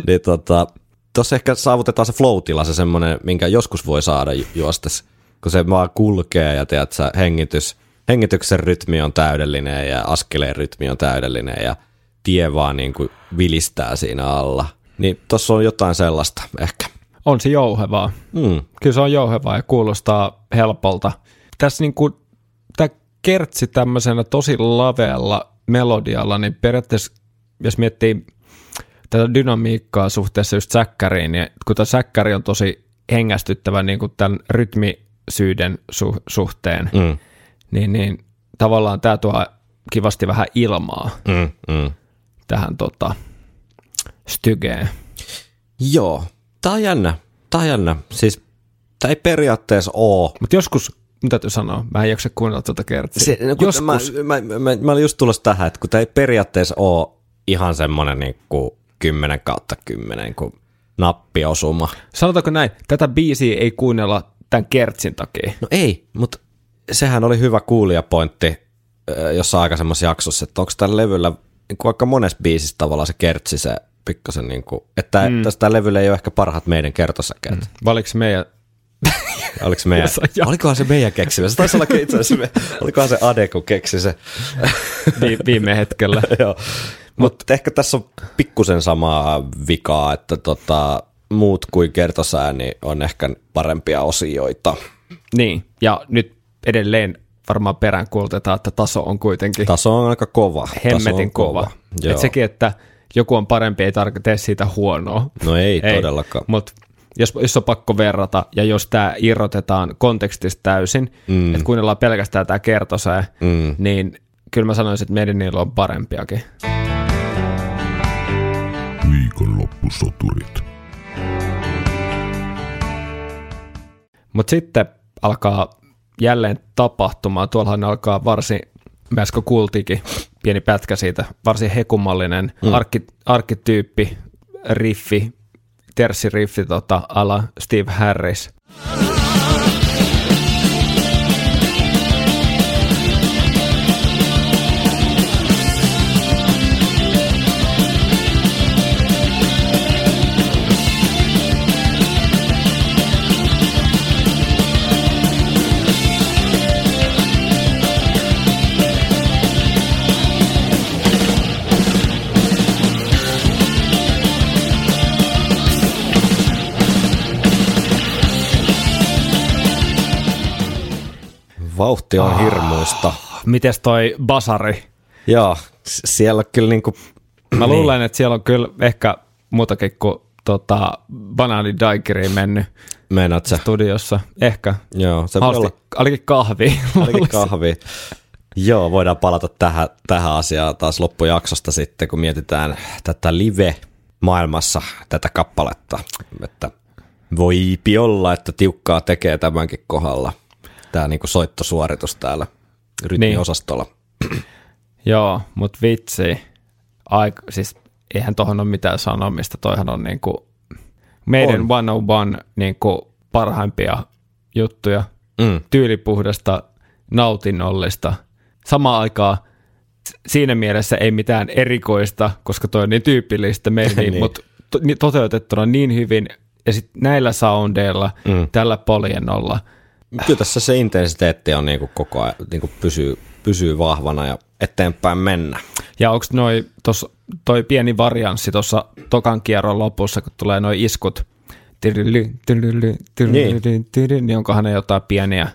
Niin tota, tuossa ehkä saavutetaan se flow se semmoinen, minkä joskus voi saada ju- juostes, kun se vaan kulkee ja tiedät, sä, hengitys, hengityksen rytmi on täydellinen ja askeleen rytmi on täydellinen ja tie vaan niin kuin vilistää siinä alla. Niin tuossa on jotain sellaista ehkä. on se jouhevaa. Mm. Kyllä se on jouhevaa ja kuulostaa helpolta. Tässä niin kuin, tämä kertsi tämmöisenä tosi lavealla melodialla, niin periaatteessa, jos miettii tätä dynamiikkaa suhteessa just säkkäriin, niin kun tämä säkkäri on tosi hengästyttävä niin kuin tämän rytmisyyden su- suhteen, Mm. niin, niin tavallaan tämä tuo kivasti vähän ilmaa Mm. Mm. tähän tota, stygeen. Joo, tää on jännä. Tää on jännä. Siis tää ei periaatteessa oo Mutta joskus, mitä täytyy sanoa, mä en jaksa kuunnella tuota kertsiä. Se, no, joskus, mä, mä, mä, mä, olin just tulossa tähän, että kun tämä ei periaatteessa ole ihan semmoinen niin kuin 10 kautta 10 niin kuin nappiosuma. sanotaanko näin, tätä biisiä ei kuunnella tämän kertsin takia. No ei, mutta sehän oli hyvä kuulijapointti jossain aikaisemmassa jaksossa, että onko tällä levyllä, niin kuin vaikka monessa biisissä tavallaan se kertsi se pikkasen niin kuin, että mm. tästä levyllä ei ole ehkä parhaat meidän kertosäkeet. Mm. Valiko se meidän, <laughs> Oliko meidän, olikohan se meidän keksimä? Se taisi olla itse asiassa, me, olikohan se Ade, kun keksi se. <laughs> vi, viime hetkellä? <laughs> Joo. Mutta ehkä tässä on pikkusen samaa vikaa, että tota, muut kuin kertosääni on ehkä parempia osioita. niin, ja nyt edelleen varmaan perään kuulutetaan, että taso on kuitenkin Taso on aika kova. Taso hemmetin on kova. Joo. Et sekin, että joku on parempi, ei tarkoita tee siitä huonoa. No ei, ei. todellakaan. Mutta jos, jos on pakko verrata, ja jos tämä irrotetaan kontekstista täysin, mm. että kuunnellaan pelkästään tämä kertosää, Mm. niin kyllä mä sanoisin, että meidän niillä on parempiakin. Viikonloppusoturit. Mutta sitten alkaa jälleen tapahtumaan. Tuollahan alkaa varsin, me äsken kuultiinkin pieni pätkä siitä, varsin hekumallinen mm. arkki, arkkityyppi, riffi, terssiriffi tota, ala Steve Harris. Vauhti on hirmuista. Mites toi basari? Joo, siellä kyllä niinku, Mä luulen, että siellä on kyllä ehkä muutakin kuin tota, banaani daikiriin mennyt meinaat sä? studiossa. Ehkä. Joo, se voi Hausti, olla ainakin kahvi. <laughs> ainakin kahvi. Joo, voidaan palata tähän, tähän asiaan taas loppujaksosta sitten, kun mietitään tätä live-maailmassa tätä kappaletta. Että voipi olla, että tiukkaa tekee tämänkin kohdalla. Tämä niinku soittosuoritus täällä rytmiosastolla. <clears throat> Joo, mutta vitsi. Aik, siis eihän tohon ole mitään sanomista. Toihan on niinku meidän On. 101 niinku parhaimpia juttuja. Mm. Tyylipuhdasta, nautinnollista. Samaan aikaan siinä mielessä ei mitään erikoista, koska toi on niin tyypillistä meidän, <laughs> niin. Niin. mutta to, niin toteutettuna niin hyvin, ja sitten näillä soundeilla, mm. tällä poljennolla, Kyllä tässä se intensiteetti on niinku koko ajan, niinku pysyy, pysyy vahvana ja eteenpäin mennä. Ja onko noi, tos, toi pieni varianssi tuossa tokan kierron lopussa, kun tulee noi iskut, tyryly, tyryly, tyryly, Niin. tyryly, niin onkohan ne jotain pieniä,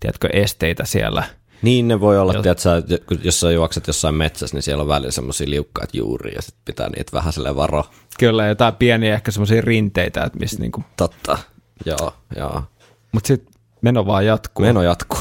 tiedätkö, esteitä siellä. Niin ne voi olla, Jos- sä, jos sä juokset jossain metsässä, niin siellä on välillä semmoisia liukkaat juuria ja sitten pitää niitä vähän sille varoa. Kyllä jotain pieniä ehkä semmoisia rinteitä, että missä niinku, Totta, joo, joo. mutta sitten meno vaan jatkuu. Meno jatkuu.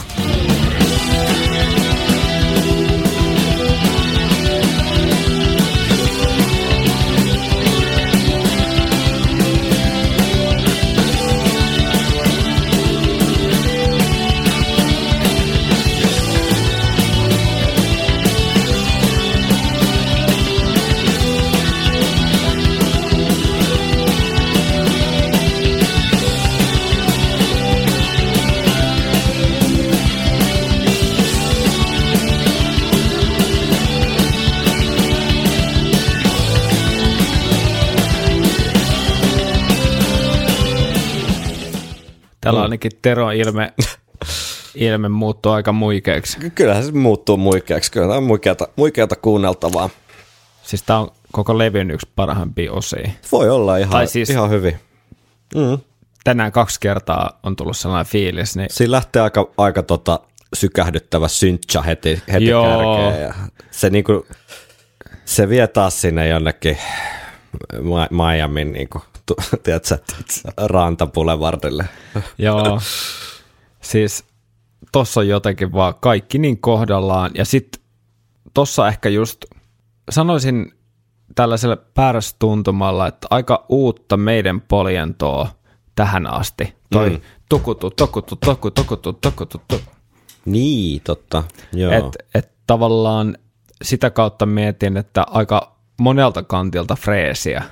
Täällä ainakin Teron ilme, ilme muuttuu aika muikeaksi. Kyllähän se muuttuu muikeaksi. Kyllä tämä on muikeata, muikeata kuunneltavaa. Siis tää on koko levyn yksi parhaimpia osia. Voi olla ihan, Tai siis- ihan hyvin. Mm. Tänään kaksi kertaa on tullut sellainen fiilis, niin Siinä lähtee aika, aika tota sykähdyttävä syntsä heti, heti Joo. kärkeen. Ja se, niinku, se vie taas sinne jonnekin Miamin niinku, tu, <laughs> tiedätkö, rantapulevardille. <laughs> Joo. Siis tossa on jotenkin vaan kaikki niin kohdallaan. Ja sit tossa ehkä just sanoisin tällaisella päärästuntumalla, että aika uutta meidän poljentoa tähän asti. Toi mm. tukutu, tokutu, toku, tokutu, tokutu, tokutu. Niin, totta. Joo. Et, et tavallaan sitä kautta mietin, että aika monelta kantilta freesiä.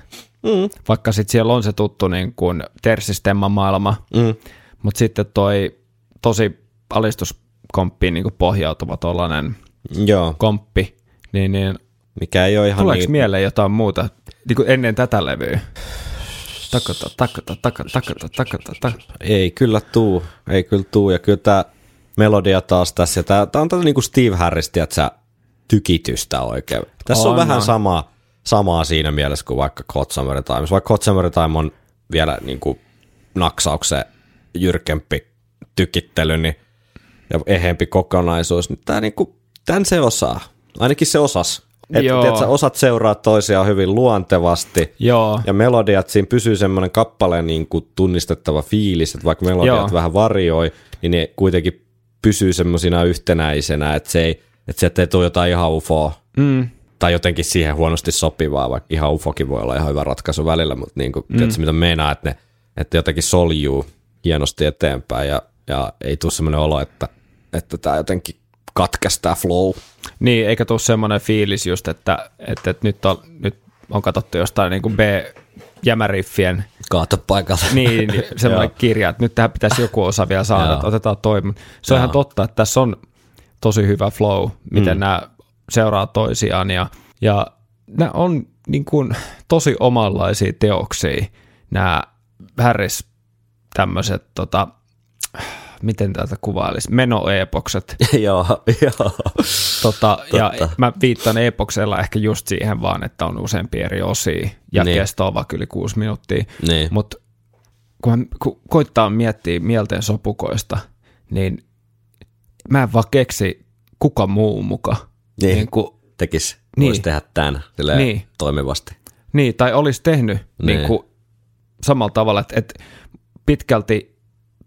Mm. Vaikka sitten siellä on se tuttu niin kuin tersistemma maailma, Mm. mutta sitten toi tosi alistuskomppiin niin kuin pohjautuva tollainen Joo, komppi, niin, niin mikä ei ole ihan tuleeko niin... mieleen jotain muuta niin kuin ennen tätä levyä? Takata, takata, takata, takata, takata, takata. Ei kyllä tuu, ei kyllä tuu. Ja kyllä tämä melodia taas tässä, tää on tätä niinku Steve Harris, tiedätkö, tykitystä oikein. Tässä on, On, vähän on. samaa, samaa siinä mielessä kuin vaikka Hot Summer Time. Vaikka Hot Summer Time on vielä niinku naksauksen jyrkempi tykittely niin, ja ehempi kokonaisuus, niin tämä niinku, tän se osaa. Ainakin se osas. Että Joo. tiedätkö, osat seuraa toisiaan hyvin luontevasti. Joo, Ja melodiat, siinä pysyy semmoinen kappaleen niin kuin tunnistettava fiilis, että vaikka melodiat Joo. vähän varioi, niin ne kuitenkin pysyy semmoisina yhtenäisenä, että se ei, että sieltä ei tule jotain ihan ufoa mm, tai jotenkin siihen huonosti sopivaa, vaikka ihan ufokin voi olla ihan hyvä ratkaisu välillä, mutta niin kuin, mm. tiedätkö, mitä meinaa, että ne että jotenkin soljuu hienosti eteenpäin ja, ja ei tule semmoinen olo, että, että tämä jotenkin katkaistaa flow. Niin, eikä tule semmoinen fiilis just, että, että, että nyt, on, nyt on katsottu jostain niin kuin B-jämäriffien Kaatopaikalta. <laughs> niin, niin <laughs> semmoinen kirja, että nyt tähän pitäisi joku osa vielä saada, että otetaan toi. Se on ihan totta, että tässä on tosi hyvä flow, miten mm. nämä seuraa toisiaan ja, ja nämä on niin kuin tosi omanlaisia teoksia, nämä Harris tämmöiset, tota, miten tätä kuvailisi, menoepokset. <laughs> joo, joo. Tota, ja mä viittaan epoksella ehkä just siihen vaan, että on useampia eri osia ja Niin. kesto on vaikka yli kuusi minuuttia. Niin. Mutta kun, kun koittaa miettiä mielten sopukoista, niin mä en vaan keksi kuka muu muka. Niin. Niin, kuin, Tekis, niin. Voisi tehdä tämän Niin. toimivasti. niin tai olisi tehnyt Niin. niin. Kuin, samalla tavalla, että, että pitkälti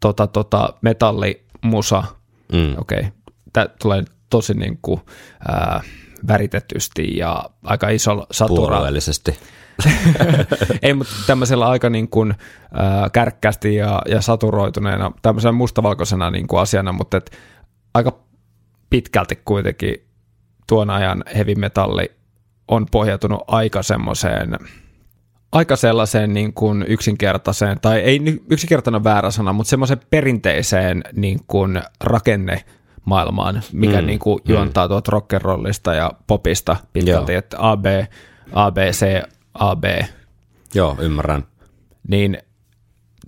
tota, tota, metallimusa, Mm. okei, okay, tämä tulee tosi niin kuin, ää, väritetysti ja aika iso satura. Puolueellisesti. <laughs> Ei, mutta tämmöisellä aika niin kuin, ää, kärkkästi ja, ja saturoituneena, tämmöisenä mustavalkoisena niin kuin asiana, mutta et aika pitkälti kuitenkin tuon ajan heavy metalli on pohjautunut aika semmoiseen, aika sellaiseen niin kuin yksinkertaiseen, tai ei yksinkertainen väärä sana, mutta semmoiseen perinteiseen niin kuin rakenne maailmaan, mikä Mm, niin kuin juontaa mm. tuolta rock'n'rollista ja popista pitkälti, Joo. että AB, ABC, AB, Joo, ymmärrän. niin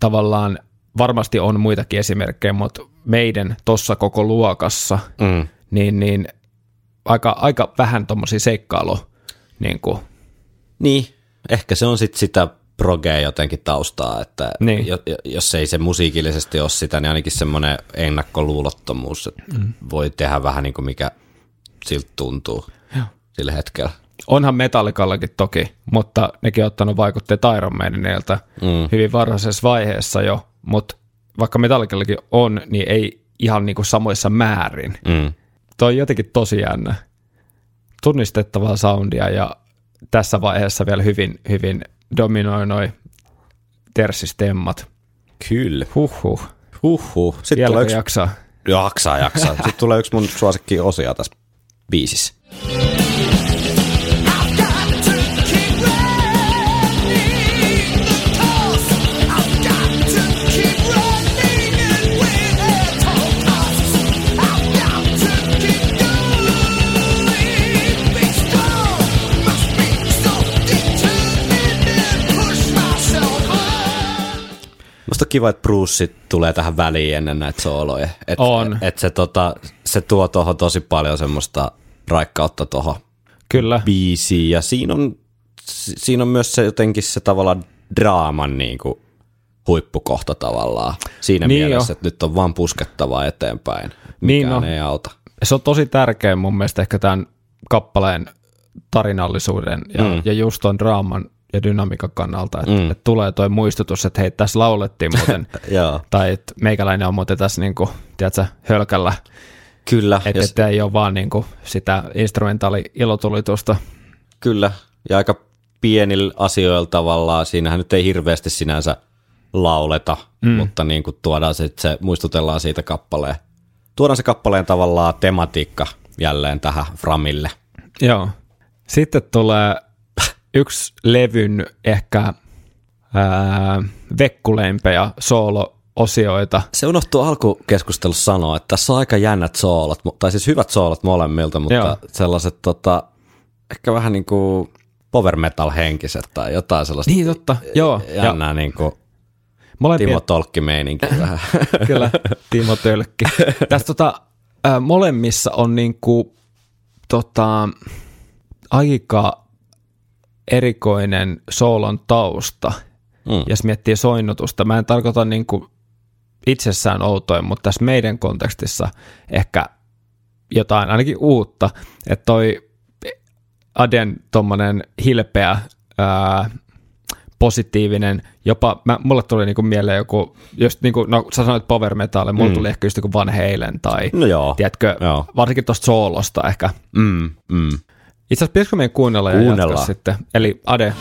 tavallaan varmasti on muitakin esimerkkejä, mutta meidän tuossa koko luokassa, Mm. niin, niin aika, aika vähän tuommoisia seikkailu, niin kuin, Niin, ehkä se on sitten sitä progea jotenkin taustaa, että Niin. jo, jo- jos ei se musiikillisesti ole sitä, niin ainakin semmoinen ennakkoluulottomuus, että mm. voi tehdä vähän niin kuin mikä siltä tuntuu Joo. sillä hetkellä. onhan Metallikallakin toki, mutta nekin on ottanut vaikutteet Iron Maidenilta Mm. hyvin varhaisessa vaiheessa jo, mutta vaikka Metallikallakin on, niin ei ihan niin kuin samoissa määrin. Mm. Toi on jotenkin tosi jännä. Tunnistettavaa soundia ja tässä vaiheessa vielä hyvin, hyvin dominoi noi tersistemmat. Kyllä. Huhhuh. Huhhuh. Sitten tulee yksi... jaksaa? Jaksaa, jaksaa. Sitten tulee yksi mun suosikki osia tässä biisissä. Kiva, että Bruce tulee tähän väliin ennen näitä sooloja. Et, On. Et se, tota, se tuo tuohon tosi paljon semmoista raikkautta tuohon Kyllä. biisiin. Ja siinä on, si- siinä on myös se jotenkin se tavallaan draaman niin kuin huippukohta tavallaan. Siinä Niin niin mielessä, jo. että nyt on vaan puskettava eteenpäin. Niin Mikään on. ei auta. se on tosi tärkeä mun mielestä ehkä tämän kappaleen tarinallisuuden ja, mm. ja just ton draaman ja dynamiikan kannalta, että mm. et tulee toi muistutus, että hei, tässä laulettiin <laughs> muuten, tai että meikäläinen on muuten tässä niinku, tiedätkö, hölkällä, Kyllä. että et ei ole vaan niinku sitä instrumentaali-ilotulitusta. Kyllä, ja aika pienillä asioilla tavallaan. Siinähän nyt ei hirveästi sinänsä lauleta, mm. mutta niin kuin tuodaan se, se, muistutellaan siitä kappaleen. Tuodaan se kappaleen tavallaan tematiikka jälleen tähän Framille. Joo. Sitten tulee yksi levyn ehkä ää, vekkuleimpejä soolo-osioita. Se unohtuu alkukeskustelussa sanoa, että tässä on aika jännät soolot, tai siis hyvät soolot molemmilta, mutta Joo. Sellaiset tota, ehkä vähän niin kuin power metal henkiset tai jotain sellaista Niin totta, joo. Ja jännää niin kuin molempien, Timo Tolkki-meininki <laughs> vähän. Kyllä, Timo Tölkki. Tässä tota, molemmissa on niinku, tota, aika erikoinen soolon tausta, Mm. jos miettii soinnutusta. Mä en tarkoita niinku itsessään outoin, mutta tässä meidän kontekstissa ehkä jotain ainakin uutta, että toi Aden tommonen hilpeä, ää, positiivinen, jopa, mä, mulle tuli niinku mieleen joku, just niinku, no sä sanoit power metal, mulle mm. tuli ehkä just joku Van Halen tai, No joo. tiedätkö, Joo. varsinkin tosta soolosta ehkä. Mm, mm. Itse asiassa pitäisikö meidän kuunnella ja Kuunnellaan. jatkaa sitten, eli Ade.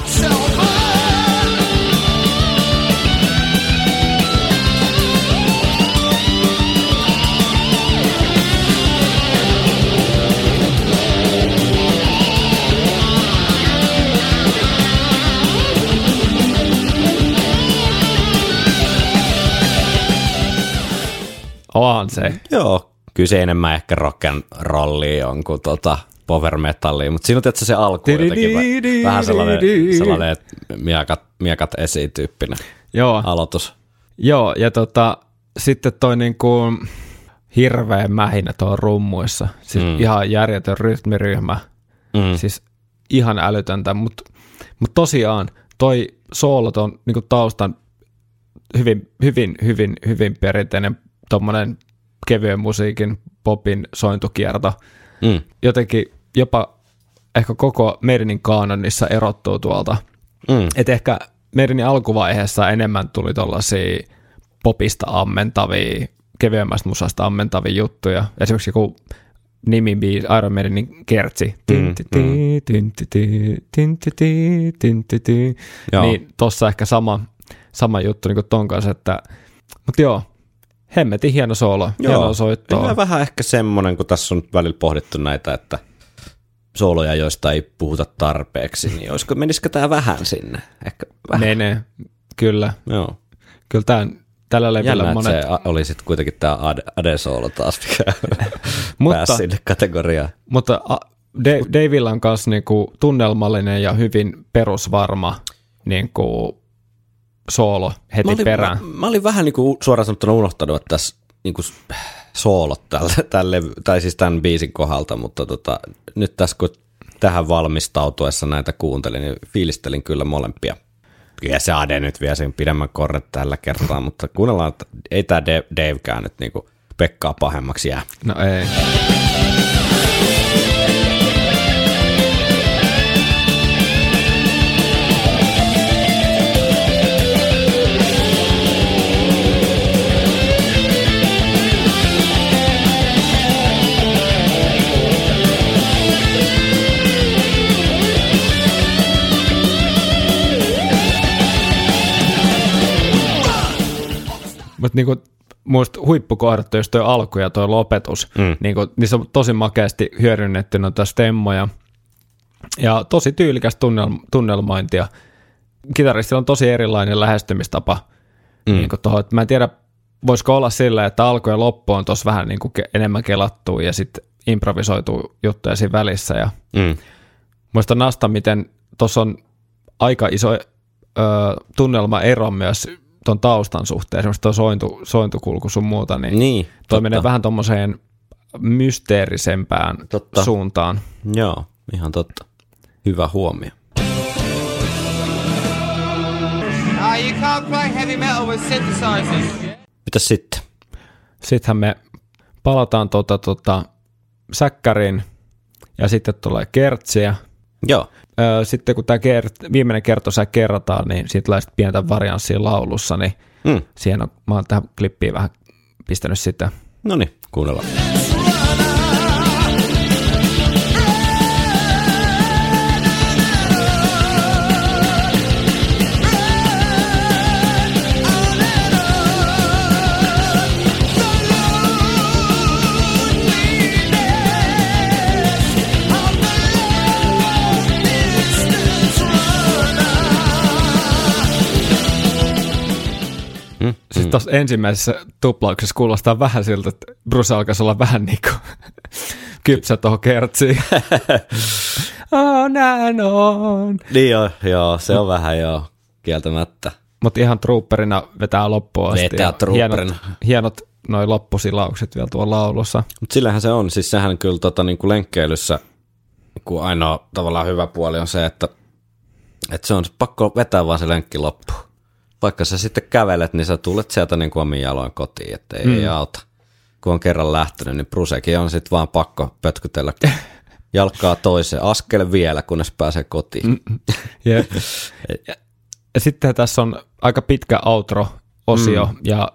Onhan se. Joo, kyllä se enemmän ehkä rock'n rollia on kuin tota power metallia, mutta siinä on tietysti se alku jotenkin vä- vähän sellainen, sellainen miekat, miekat esiin tyyppinen Joo, aloitus. joo, ja tota, sitten toi niinku hirveä mähinä tuo rummuissa. Siis mm. ihan järjetön rytmiryhmä. Mm. Siis ihan älytöntä, mutta mut tosiaan toi soolot on niinku taustan hyvin, hyvin, hyvin, hyvin perinteinen tommonen kevyen musiikin popin sointukierto. Mm. Jotenkin jopa ehkä koko Merinin kaanonissa erottuu tuolta. Mm. Et ehkä Merinin alkuvaiheessa enemmän tuli tollasia popista ammentavia, kevyemmästä musasta ammentavia juttuja. Esimerkiksi joku nimibiisi Iron Maidenin kertsi. Niin tossa ehkä sama, sama juttu niin kuin ton kanssa, että mutta joo, hemmetin hieno soolo, hieno soittoa. Ja vähän ehkä semmoinen, kun tässä on välillä pohdittu näitä, että sooloja, joista ei puhuta tarpeeksi, niin olisiko, menisikö tämä vähän sinne? Ehkä vähän. Menee, kyllä. Joo. Kyllä tämän, tällä levyllä Jännä, monet, se oli sitten kuitenkin tämä Ade-soolo taas, mikä <laughs> Mutta- pääsi sinne kategoriaan. mutta a, Da- Davilla on myös niinku tunnelmallinen ja hyvin perusvarma niinku soolo heti Mä olin, perään. Mä, mä olin vähän niin kuin suoraan sanottuna unohtanut, että tässä niin kuin soolot tälle, tälle, tai siis tämän biisin kohdalta, mutta tota, nyt tässä kun tähän valmistautuessa näitä kuuntelin, niin fiilistelin kyllä molempia. Kyllä se Ade nyt vie sen pidemmän korret tällä kertaa, mutta kuunnellaan, että ei tämä Dave, Davekään nyt niin kuin Pekkaa pahemmaksi jää. No ei. Mutta niinku, muista huippukohdat on just toi alku ja toi lopetus. Mm. Niinku, niissä on tosi makeasti hyödynnetty noita stemmoja. Ja tosi tyylikäs tunnel, tunnelmointia. Kitaristilla on tosi erilainen lähestymistapa. Mm. Niinku tohon, että mä en tiedä, voisiko olla sillä, että alku ja loppu on tuossa vähän niinku ke- enemmän kelattu ja sitten improvisoitu juttuja siinä välissä. Ja Mm. Muista Nasta, miten tuossa on aika iso ö, tunnelmaero myös ton taustan suhteen, esimerkiksi tuo sointu, sointukulku sun muuta, niin, Niin, toi totta. menee vähän tommoseen mysteerisempään Totta. suuntaan. Joo, ihan totta. Hyvä huomio. You can't play heavy metal with synthesizers. Mitäs sitten? Sittenhän me palataan tota, tota, säkkäriin ja sitten tulee kertsiä. Joo, sitten kun tämä kert- viimeinen kertosä kerrataan, niin siitä tulee sitten pientä varianssia laulussa, niin mm. siihen on, mä oon tähän klippiin vähän pistänyt sitä. no niin, kuunnellaan. Mm. Siis tuossa ensimmäisessä tuplauksessa kuulostaa vähän siltä, että Bruce alkaisi olla vähän niin kuin <laughs> kypsä tuohon kertsiin. <laughs> on and on. Niin joo, joo, se on vähän joo, kieltämättä. Mutta ihan trooperina vetää loppuun asti. Vetää trooperina. Hienot, hienot noi loppusilaukset vielä tuolla laulussa. Mutta sillähän se on, siis sehän kyllä tota, niin kuin lenkkeilyssä kuin ainoa tavallaan hyvä puoli on se, että, että se on pakko vetää vaan se lenkki loppuun. Vaikka sä sitten kävelet, niin sä tulet sieltä niin kuin omin jaloin kotiin, että ei, mm. auta. Kun on kerran lähtenyt, niin Brusekin on sitten vaan pakko pötkytellä <laughs> jalkaa toiseen askel vielä, kunnes pääsee kotiin. Mm. <laughs> Ja, ja, ja sitten tässä on aika pitkä outro-osio, mm. ja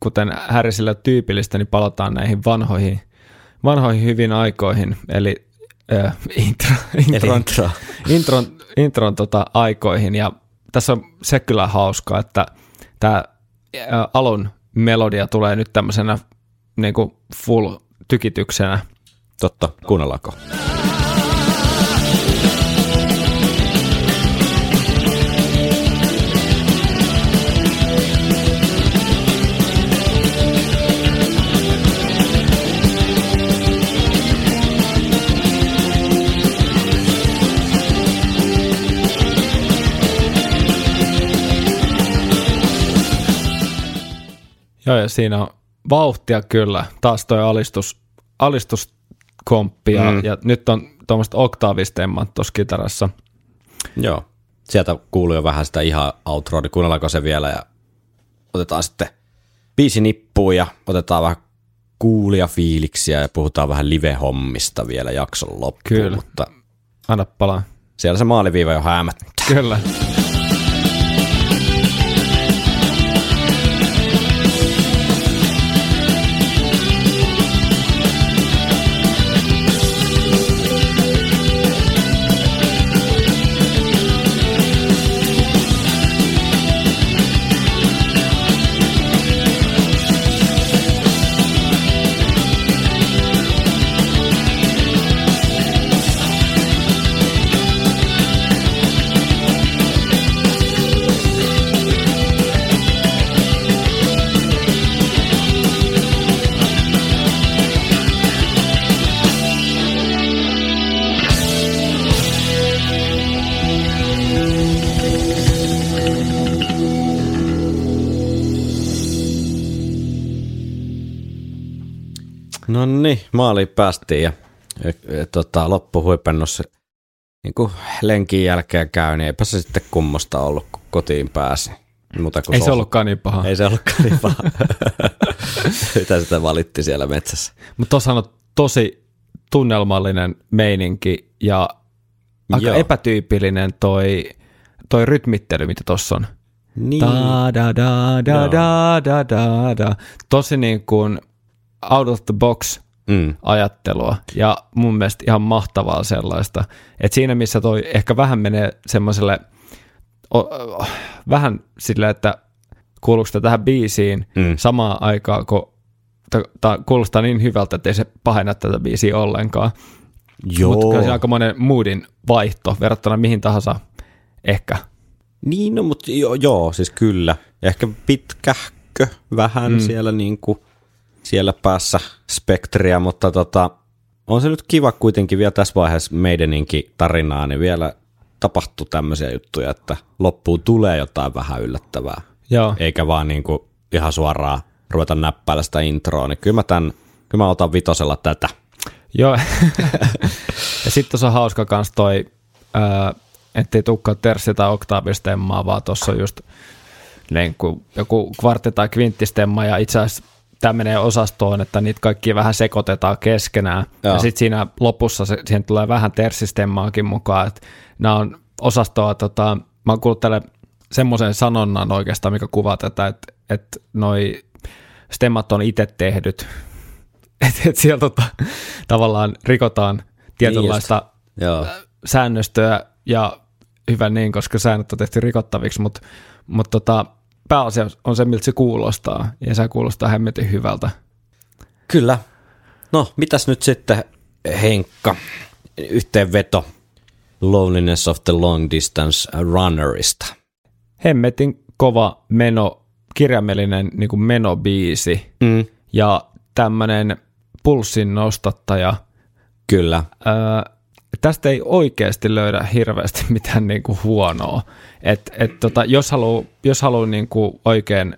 kuten Härisille tyypillistä, niin palataan näihin vanhoihin, vanhoihin hyvin aikoihin, eli äh, intro, <laughs> intron, intro. intron, intron tota, aikoihin, ja tässä on se kyllä hauskaa, että tämä alun melodia tulee nyt tämmöisenä niin full tykityksenä. Totta, kuunnellaanko? Joo, ja siinä on vauhtia kyllä. Taas toi alistus, alistuskomppi, ja, Mm. ja nyt on tuommoiset oktaavistemmat tuossa kitarassa. Joo. Sieltä kuuluu jo vähän sitä ihan outroa, niin kuunnellaanko se vielä ja otetaan sitten biisi nippuun ja otetaan vähän kuulia fiiliksiä ja puhutaan vähän live-hommista vielä jakson loppuun. Kyllä. Mutta Anna palaa. siellä se maaliviiva jo häämättää. Kyllä. Maaliin päästiin ja, ja, ja tota, loppuhuipennus niin kuin lenkin jälkeen käy, niin eipä se sitten kummosta ollut, kun kotiin pääsi. Muuta kuin Ei se ollutkaan niin paha. Ei se ollutkaan niin paha. <laughs> Mitä sitä valitti siellä metsässä? Mutta tuossa on tosi tunnelmallinen meininki ja aika Joo. epätyypillinen toi, toi rytmittely, mitä tuossa on. Niin. Da, da, da, da, da, da, da, da. Tosi niin kuin out of the box Mm. ajattelua ja mun mielestä ihan mahtavaa sellaista. Et siinä missä toi ehkä vähän menee semmoiselle, vähän sille, että kuuluuko sitä tähän biisiin Mm. samaan aikaan, kun tämä kuulostaa niin hyvältä, että ei se pahenna tätä biisiä ollenkaan. Joo. Mutta kyllä se on aikamoinen moodin vaihto verrattuna mihin tahansa ehkä. Niin, no, mutta jo, joo, siis kyllä. Ehkä pitkähkö vähän mm. siellä, niin kuin, siellä päässä spektriä, mutta tota, on se nyt kiva kuitenkin vielä tässä vaiheessa meidäninkin tarinaa, niin vielä tapahtuu tämmöisiä juttuja, että loppuun tulee jotain vähän yllättävää. Joo. eikä vaan niin kuin ihan suoraan ruveta näppäillä sitä introa, niin kyllä mä, tämän, kyllä mä otan vitosella tätä. Joo. <laughs> ja sitten tuossa on hauska kans toi, ää, ettei tukkaa tersi tai oktaavistemmaa, vaan tuossa on just niin kuin joku kvartti tai kvinttistemma, ja itse asiassa tämä menee osastoon, että niitä kaikki vähän sekoitetaan keskenään. Joo. Ja sitten siinä lopussa se, siihen tulee vähän terssistemmaakin mukaan, että nämä on osastoa, tota, mä oon kuullut tälle semmoisen sanonnan oikeastaan, mikä kuvaa tätä, että, että noi stemmat on itse tehdyt. Että <laughs> et siellä tota, tavallaan rikotaan tietynlaista Joo. säännöstöä ja hyvä niin, koska säännöt on tehty rikottaviksi, mutta mut tota, pääasia on se, miltä se kuulostaa, ja se kuulostaa hemmetin hyvältä. Kyllä. No, mitäs nyt sitten Henkka, yhteenveto Loneliness of the Long Distance Runnerista. Hemmetin kova meno, kirjaimellinen niin kuin menobiisi Mm. ja tämmöinen pulssin nostattaja. Kyllä. Öö, tästä ei oikeasti löydä hirveästi <laughs> mitään niin kuin huonoa. Et, et tota, jos haluaa jos haluu niin kuin oikein,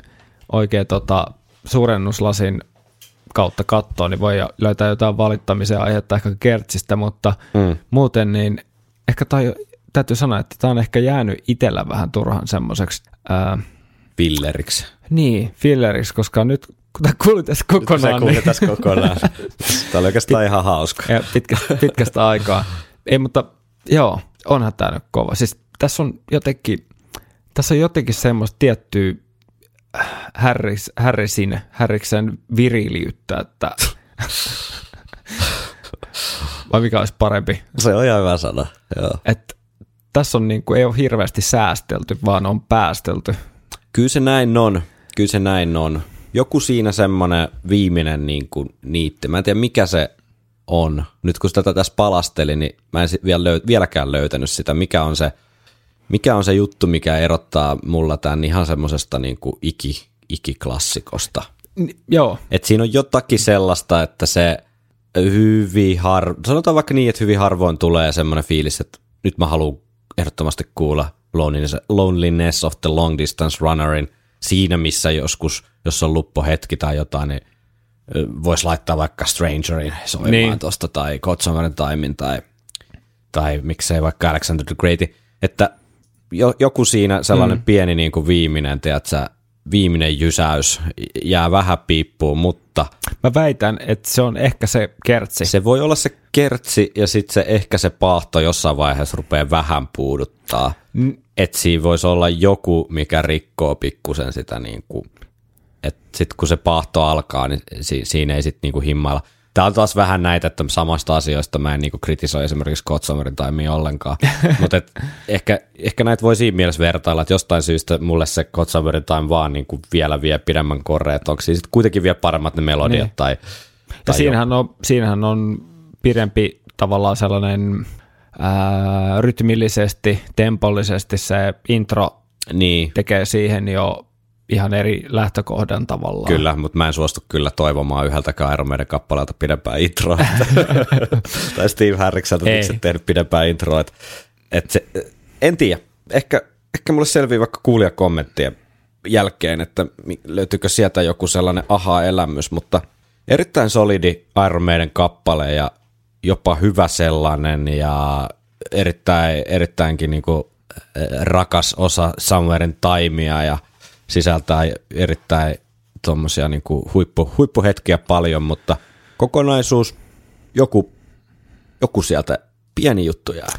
oikein tota, suurennuslasin kautta katsoa, niin voi löytää jotain valittamisen aihetta ehkä kertsistä, mutta Mm. muuten niin ehkä tai, täytyy sanoa, että tämä on ehkä jäänyt itsellä vähän turhan semmoiseksi, ää, Pilleriksi. niin, filleriksi, koska nyt kun tämä kuuli tässä kokonaan, niin, tässä kokonaan. Tämä oli oikeastaan ihan hauska. ja pitkästä, pitkästä aikaa. Ei, mutta joo, onhan tämä nyt kova. Siis tässä on jotenkin, tässä on jotenkin semmoista tiettyä äh, Harris, Harrisin, Harriksen viriliyttä, että <laughs> vai mikä olisi parempi, Se on ihan hyvä sana. Joo. että tässä on niin kuin, ei ole hirveästi säästelty, vaan on päästelty. Kyllä se näin on. Kyllä se näin on. Joku siinä semmoinen viimeinen niin kuin niitti. Mä en tiedä mikä se on. Nyt kun tätä tässä palasteli, niin mä en vielä löy- vieläkään löytänyt sitä, mikä on se, mikä on se juttu, mikä erottaa mulla tämän ihan semmoisesta niin kuin iki, ikiklassikosta. Ni- Joo, Et siinä on jotakin sellaista, että se hyvin har... sanotaan vaikka niin, että hyvin harvoin tulee semmoinen fiilis, että nyt mä haluan ehdottomasti kuulla Loneliness, Loneliness of the Long Distance Runnerin siinä, missä joskus, jos on luppohetki tai jotain, niin voisi laittaa vaikka Strangerin soimaan Niin. tuosta tai Godsomerin Timein tai, tai miksei vaikka Alexander the Great, että jo, joku siinä sellainen mm. pieni niin kuin viimeinen, tiedätkö, viimeinen jysäys jää vähän piippuun, mutta mä väitän, että se on ehkä se kertsi. se voi olla se kertsi ja sitten se ehkä se paahto jossain vaiheessa rupeaa vähän puuduttaa. N- Että siinä voisi olla joku, mikä rikkoo pikkusen sitä, niin kuin, sitten kun se paahto alkaa, niin si- siinä ei sitten niin himmailla. Tämä on taas vähän näitä, että samasta asioista mä en niin kuin kritisoi esimerkiksi Godsomerin taimia ollenkaan, <laughs> mutta ehkä, ehkä näitä voi siinä mielessä vertailla, että jostain syystä mulle se Godsomerin time vaan niin kuin vielä vie pidemmän korre, että onko siinä sitten kuitenkin vielä paremmat ne melodiat Niin. tai, Ja tai siinähän on, siinähän on pidempi tavallaan sellainen ää, rytmillisesti, tempollisesti se intro Niin, tekee siihen jo ihan eri lähtökohdan tavallaan. kyllä, mutta mä en suostu kyllä toivomaan yhdeltäkään Iron Maiden kappaleelta pidempää introa. <laughs> <laughs> tai Steve Harrikselta, miksi et tehnyt pidempää introa. Et, et se, en tiedä, ehkä, ehkä mulle selvii vaikka kuulijakommenttien jälkeen, että löytyykö sieltä joku sellainen aha-elämys, mutta erittäin solidi Iron Maiden kappale ja jopa hyvä sellainen ja erittäin, erittäinkin niinku eh, rakas osa Somewherein taimia ja sisältää erittäin tuommoisia niinku huippu, huippuhetkiä paljon, mutta kokonaisuus, joku, joku sieltä pieni juttu jää.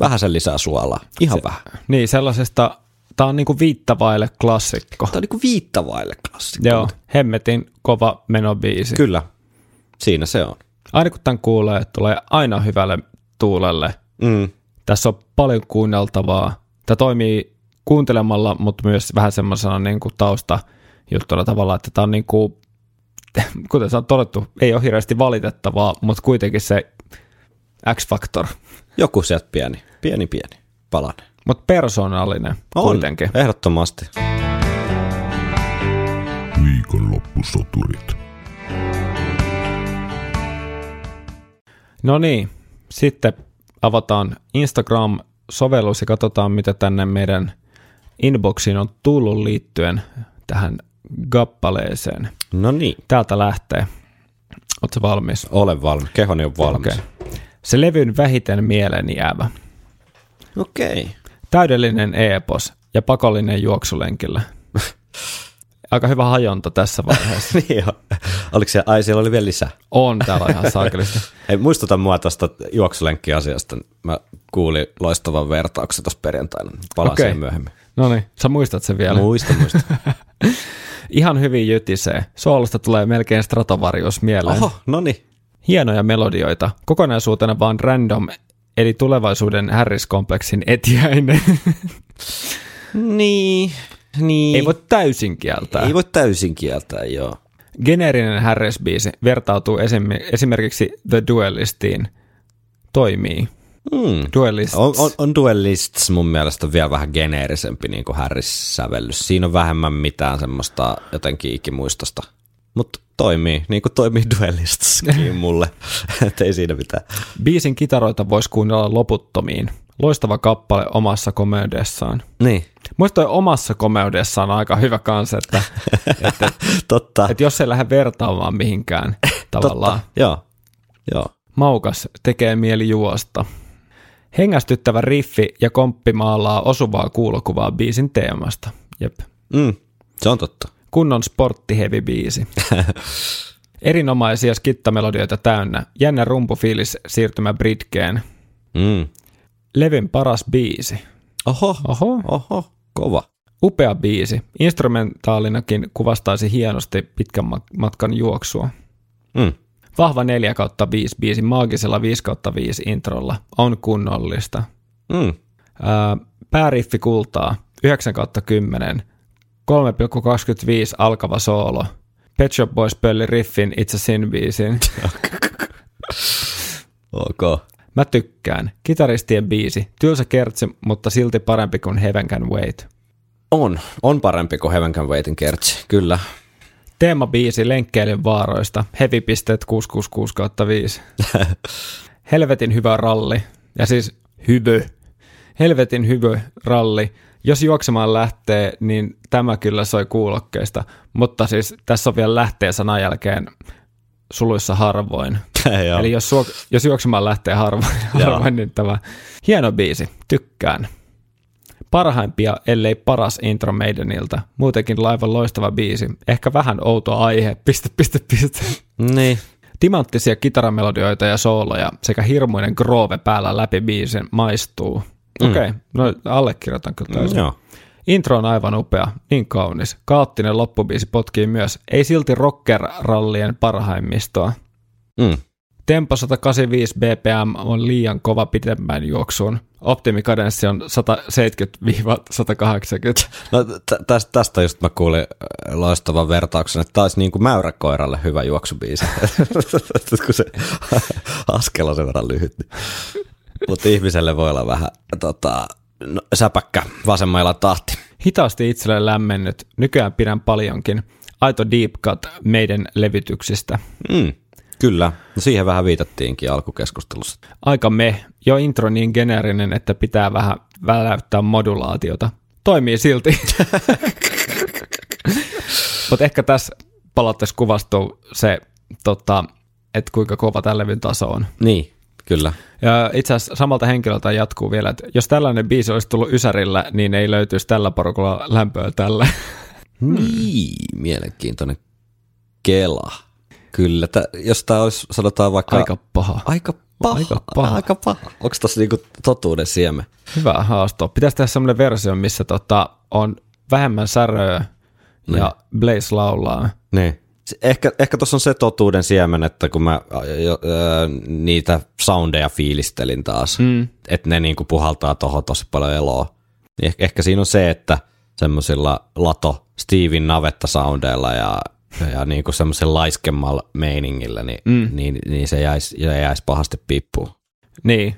Vähän sen lisää suolaa, ihan Se, vähän. Niin, sellaisesta, tämä on niinku viittavaille klassikko. Tämä on niinku viittavaille klassikko. Joo, hemmetin kova menobiisi. Kyllä, siinä se on. Aina kun tämän kuulee, tulee aina hyvälle tuulelle. Mm. Tässä on paljon kuunneltavaa. Tämä toimii kuuntelemalla, mutta myös vähän semmoisena niin kuin taustajuttuna tavalla, että tämä on niin kuin, <laughs> kuten se on todettu, ei ole hirveästi valitettavaa, mutta kuitenkin se X-Factor. Joku sieltä pieni, pieni pieni palanen. Mutta persoonallinen On, kuitenkin. ehdottomasti. Viikonloppusoturit. No niin, sitten avataan Instagram-sovellus ja katsotaan, mitä tänne meidän inboxiin on tullut liittyen tähän kappaleeseen. No niin, Täältä lähtee. Oletko valmis? olen valmis. Kehoni on valmis. Okei. Se levyn vähiten mieleen jäävä. Okei. Okay. Täydellinen epos ja pakollinen juoksulenkillä. <laughs> Aika hyvä hajonta tässä vaiheessa. <laughs> niin joo. Oliko se, ai siellä oli vielä lisää. On täällä ihan saakelista. <laughs> Ei, muistuta mua tuosta juoksulenkkiasiasta. Mä kuulin loistavan vertauksen tuossa perjantaina. Palaan Okei. siihen myöhemmin. No niin, sä muistat sen vielä. Muista, muista. <laughs> Ihan hyvin jytisee. Soolosta tulee melkein Stratovarius mieleen. Oho, no niin. Hienoja melodioita. Kokonaisuutena vaan random, eli tulevaisuuden Harris-kompleksin etiäinen. <laughs> Niin, niin. Ei voi täysin kieltää. Ei voi täysin kieltää, joo. Geneerinen Harris-biisi vertautuu esim- esimerkiksi The Duelistiin. Toimii. Hmm. Duelists. On, on, on Duelists mun mielestä vielä vähän geneerisempi niin kuin Harris-sävellys. Siinä on vähemmän mitään semmoista jotenkin ikimuistosta. Mutta toimii, niin kuin toimii Duelistskin <laughs> mulle. Et ei siinä mitään. Biisin kitaroita voisi kuunnella loputtomiin. Loistava kappale omassa komeudessaan. Niin, Muista omassa komeudessaan on aika hyvä kans, että, <laughs> että, totta. että jos ei lähde vertaamaan mihinkään <laughs> tavallaan. totta. Joo, joo. Maukas tekee mieli juosta. Hengästyttävä riffi ja komppi maalaa osuvaa kuulokuvaa biisin teemasta. Jep. Mm, se on totta. Kunnon sporttihevi biisi. <laughs> Erinomaisia skittamelodioita täynnä. Jännä rumpufiilis siirtymä Bridgeen. Mm. Levyn paras biisi. Oho, Oho. oho, kova. Upea biisi. Instrumentaalinakin kuvastaisi hienosti pitkän ma- matkan juoksua. Mm. Vahva 4 kautta 5 biisi maagisella 5 kautta 5 introlla on kunnollista. Mm. Ää, pääriffi kultaa 9 kautta 10, 3,25 alkava soolo. Pet Shop Boys pölli riffin It's a Sin biisin. <laughs> Ok. Mä tykkään. Kitaristien biisi. Tylsä kertsi, mutta silti parempi kuin Heaven Can Wait. On, on parempi kuin Heaven Can Waitin kertsi, kyllä. Teemabiisi lenkkeilyn vaaroista. Heavy-pisteet 666 kautta 5. <laughs> Helvetin hyvä ralli. Ja siis hyvö. Helvetin hyvä ralli. Jos juoksemaan lähtee, niin tämä kyllä soi kuulokkeista. Mutta siis tässä on vielä lähtee sanan jälkeen suluissa harvoin. <laughs> Eli jos, suok- jos juoksemaan lähtee harvoin, harvoin niin tämä hieno biisi, tykkään. Parhaimpia, ellei paras intro Maidenilta. Muutenkin laivan loistava biisi. Ehkä vähän outo aihe, piste, piste, piste. Niin. Timanttisia kitaramelodioita ja sooloja sekä hirmuinen groove päällä läpi biisin maistuu. Mm. Okei, okay, no allekirjoitan kyllä täysin. Joo. Intro on aivan upea, niin kaunis. Kaoottinen loppubiisi potkii myös, ei silti rocker-rallien parhaimmistoa. Mm. Tempo 185 bpm on liian kova pitemmän juoksuun. Optimikadenssi on 170-180. No tä- tästä, tästä just mä kuulin äh, loistavan vertauksen, että taisi niin kuin mäyräkoiralle hyvä juoksubiisi, <laughs> kun se <laughs> askel on sen verran lyhyt. Mutta ihmiselle voi olla vähän tota, no, säpäkkä vasemmalla tahti. Hitaasti itselle lämmennyt, nykyään pidän paljonkin. Aito deep cut meidän levytyksistä. Mm, kyllä, no siihen vähän viitattiinkin alkukeskustelussa. Aika me, jo intro niin geneerinen, että pitää vähän väläyttää modulaatiota. Toimii silti. <laughs> Mutta ehkä tässä palautteessa kuvastuu se, tota, että kuinka kova tämän levyn taso on. Niin, kyllä. Ja itse asiassa samalta henkilöltä jatkuu vielä, että jos tällainen biisi olisi tullut Ysärillä, niin ei löytyisi tällä porukalla lämpöä tällä. Niin, mielenkiintoinen kela. Kyllä, tä, jos tämä olisi, sanotaan vaikka... Aika paha. Aika paha. Aika paha. Aika paha. Onko tässä niinku totuuden siemen? Hyvä haasto. Pitäisi tehdä semmoinen versio, missä tota, on vähemmän säröä ja Blaze laulaa. Niin. Ehkä, ehkä tuossa on se totuuden siemen, että kun mä ä, jo, ä, niitä soundeja fiilistelin taas, mm. että ne niinku puhaltaa tuohon tosi paljon eloa. Niin ehkä, ehkä siinä on se, että semmoisilla lato Steven navetta soundeilla ja, ja niinku semmoisella laiskemmalla meiningillä, niin, mm. niin, niin se jäisi, jäisi pahasti piippuun. Niin.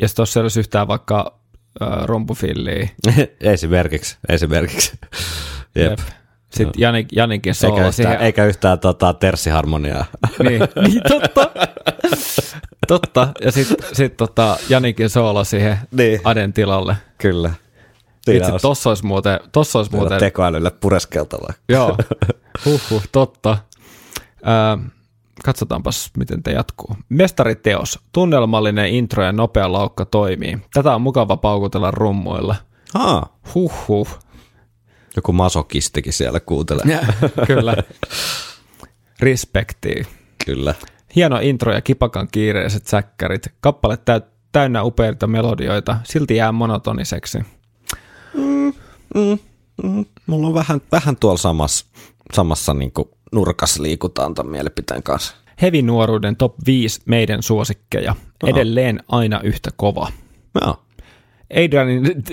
Ja sitten tuossa ei olisi yhtään vaikka äh, rumpufilliä. <laughs> esimerkiksi, esimerkiksi. Jep. Jep. Sitten Janik, Janikin Eikä soolo yhtään, siihen. eikä yhtään tota, terssiharmoniaa. <laughs> Niin, <laughs> niin totta. totta. Ja sitten sit, tota, Janikin soolo siihen Niin. Aden tilalle. Kyllä. Siinä Itse olisi tossa olisi muuten, tossa olisi muuten... muuten tekoälylle pureskeltavaa. Joo, <laughs> huhhuh, totta. Ää, katsotaanpas, miten te jatkuu. Mestariteos. Tunnelmallinen intro ja nopea laukka toimii. Tätä on mukava paukutella rummuilla. Aa, Huhhuh. joku masokistikin siellä kuuntelee. Kyllä. Respektii. Kyllä. Hieno intro ja kipakan kiireiset säkkärit. Kappale täy- täynnä upeita melodioita, silti jää monotoniseksi. Mulla on vähän, vähän tuolla samassa, samassa niin nurkassa liikutaan tämän mielipiteen kanssa. Heavy nuoruuden top 5 meidän suosikkeja. Edelleen aina yhtä kova. Joo. Adrianin,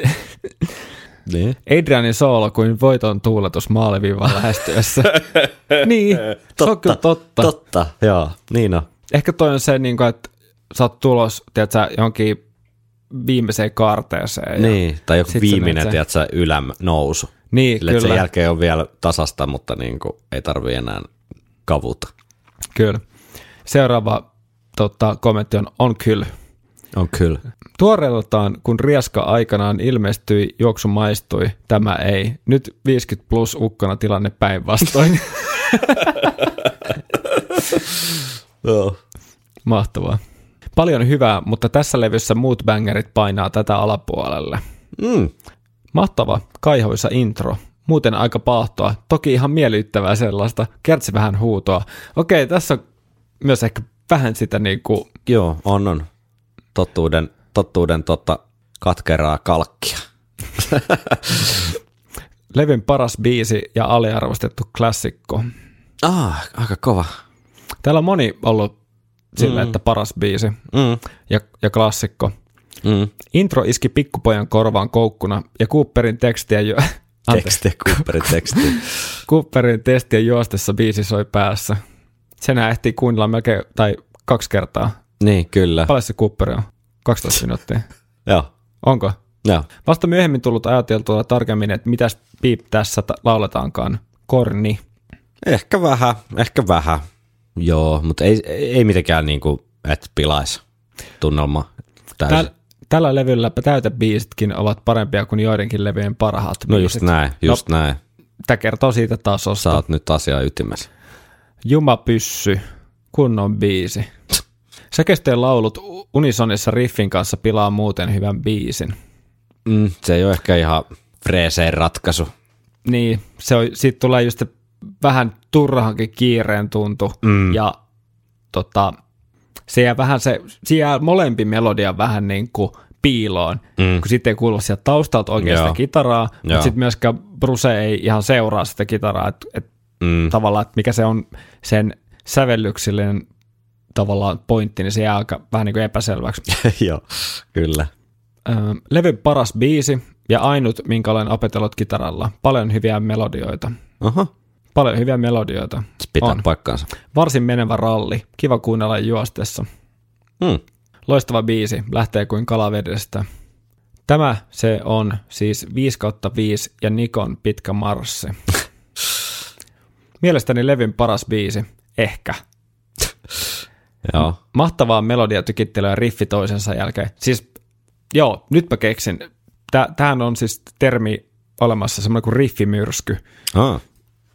Niin. Adrianin soolo kuin voiton tuuletus maaliviivan lähestyessä. <laughs> niin, se on kyllä totta. Totta, joo. Niin on. Ehkä toi on se, niin kuin, että sä oot tulos, tiedätkö, johonkin viimeiseen kaarteeseen. ja- Niin, tai joku viimeinen, se- tiedätkö, ylän nousu. Niin, Sille, kyllä. sen jälkeen on vielä tasasta, mutta niin kuin, ei tarvi enää kavuta. Kyllä. Seuraava tota, kommentti on, on kyllä. On kyllä. Tuoreeltaan, kun Rieska aikanaan ilmestyi, juoksu maistui, tämä ei. Nyt 50 plus ukkona tilanne päinvastoin. <laughs> Joo. Mahtavaa. Paljon hyvää, mutta tässä levyssä muut bangerit painaa tätä alapuolelle. Mm. Mahtava, kaihoisa intro. Muuten aika paahtoa, toki ihan miellyttävää sellaista. Kertsi vähän huutoa. Okei, tässä on myös ehkä vähän sitä niinku, Joo, on, on. Totuuden, totuuden tota, katkeraa kalkkia. <laughs> levyn paras biisi ja aliarvostettu klassikko. Ah, aika kova. Täällä on moni ollut sillä, mm. että paras biisi Mm. ja, ja klassikko. Mm. Intro iski pikkupojan korvaan koukkuna ja Cooperin tekstiä jo... <laughs> Teksti, Cooperin teksti. <laughs> Cooperin testien juostessa biisi soi päässä. Senä ehtii kuunnella melkein, tai kaksi kertaa. niin, kyllä. Paljon se Cooperi on? 12 minuuttia. <laughs> Joo. Onko? Joo. Vasta myöhemmin tullut ajateltua tarkemmin, että mitäs piip tässä ta- lauletaankaan. Korni. Ehkä vähän, ehkä vähän. Joo, mutta ei, ei mitenkään niin kuin, että pilaisi tunnelma täysin. Täl, tällä levyllä täytebiisitkin ovat parempia kuin joidenkin levyjen parhaat no just biisit. näin, just no. näin. Tämä kertoo siitä tasosta. Sä oot nyt asia ytimessä. Juma pyssy, kunnon biisi. Säkeistöjen laulut unisonissa riffin kanssa pilaa muuten hyvän biisin. Mm, se ei ole ehkä ihan freeseen ratkaisu. Niin, se on, siitä tulee just vähän turhankin kiireen tuntu. Mm. Ja tota, se jää vähän se, se jää molempi melodia vähän niin kuin piiloon, Mm. kun sitten ei kuulu sieltä taustalta oikein Joo. kitaraa, mutta Joo. sitten myöskään Bruce ei ihan seuraa sitä kitaraa, että et Mm. tavallaan, että mikä se on sen sävellyksellinen tavallaan pointti, niin se jää aika vähän niin kuin epäselväksi. <laughs> Joo, kyllä. Öö, Levyn paras biisi ja ainut, minkä olen opetellut kitaralla. Paljon hyviä melodioita. Aha, Paljon hyviä melodioita. se pitää On. paikkaansa. Varsin menevä ralli. Kiva kuunnella juostessa. Mm. Loistava biisi. Lähtee kuin kalavedestä. Tämä se on siis 5 kautta 5 ja Nikon pitkä marssi. <laughs> Mielestäni levyn paras biisi. Ehkä. <laughs> Joo. Mahtavaa melodia tykittelyä ja riffi toisensa jälkeen. Siis, joo, nyt mä keksin. Tää, tämähän on siis termi olemassa, semmoinen kuin riffimyrsky. Ah,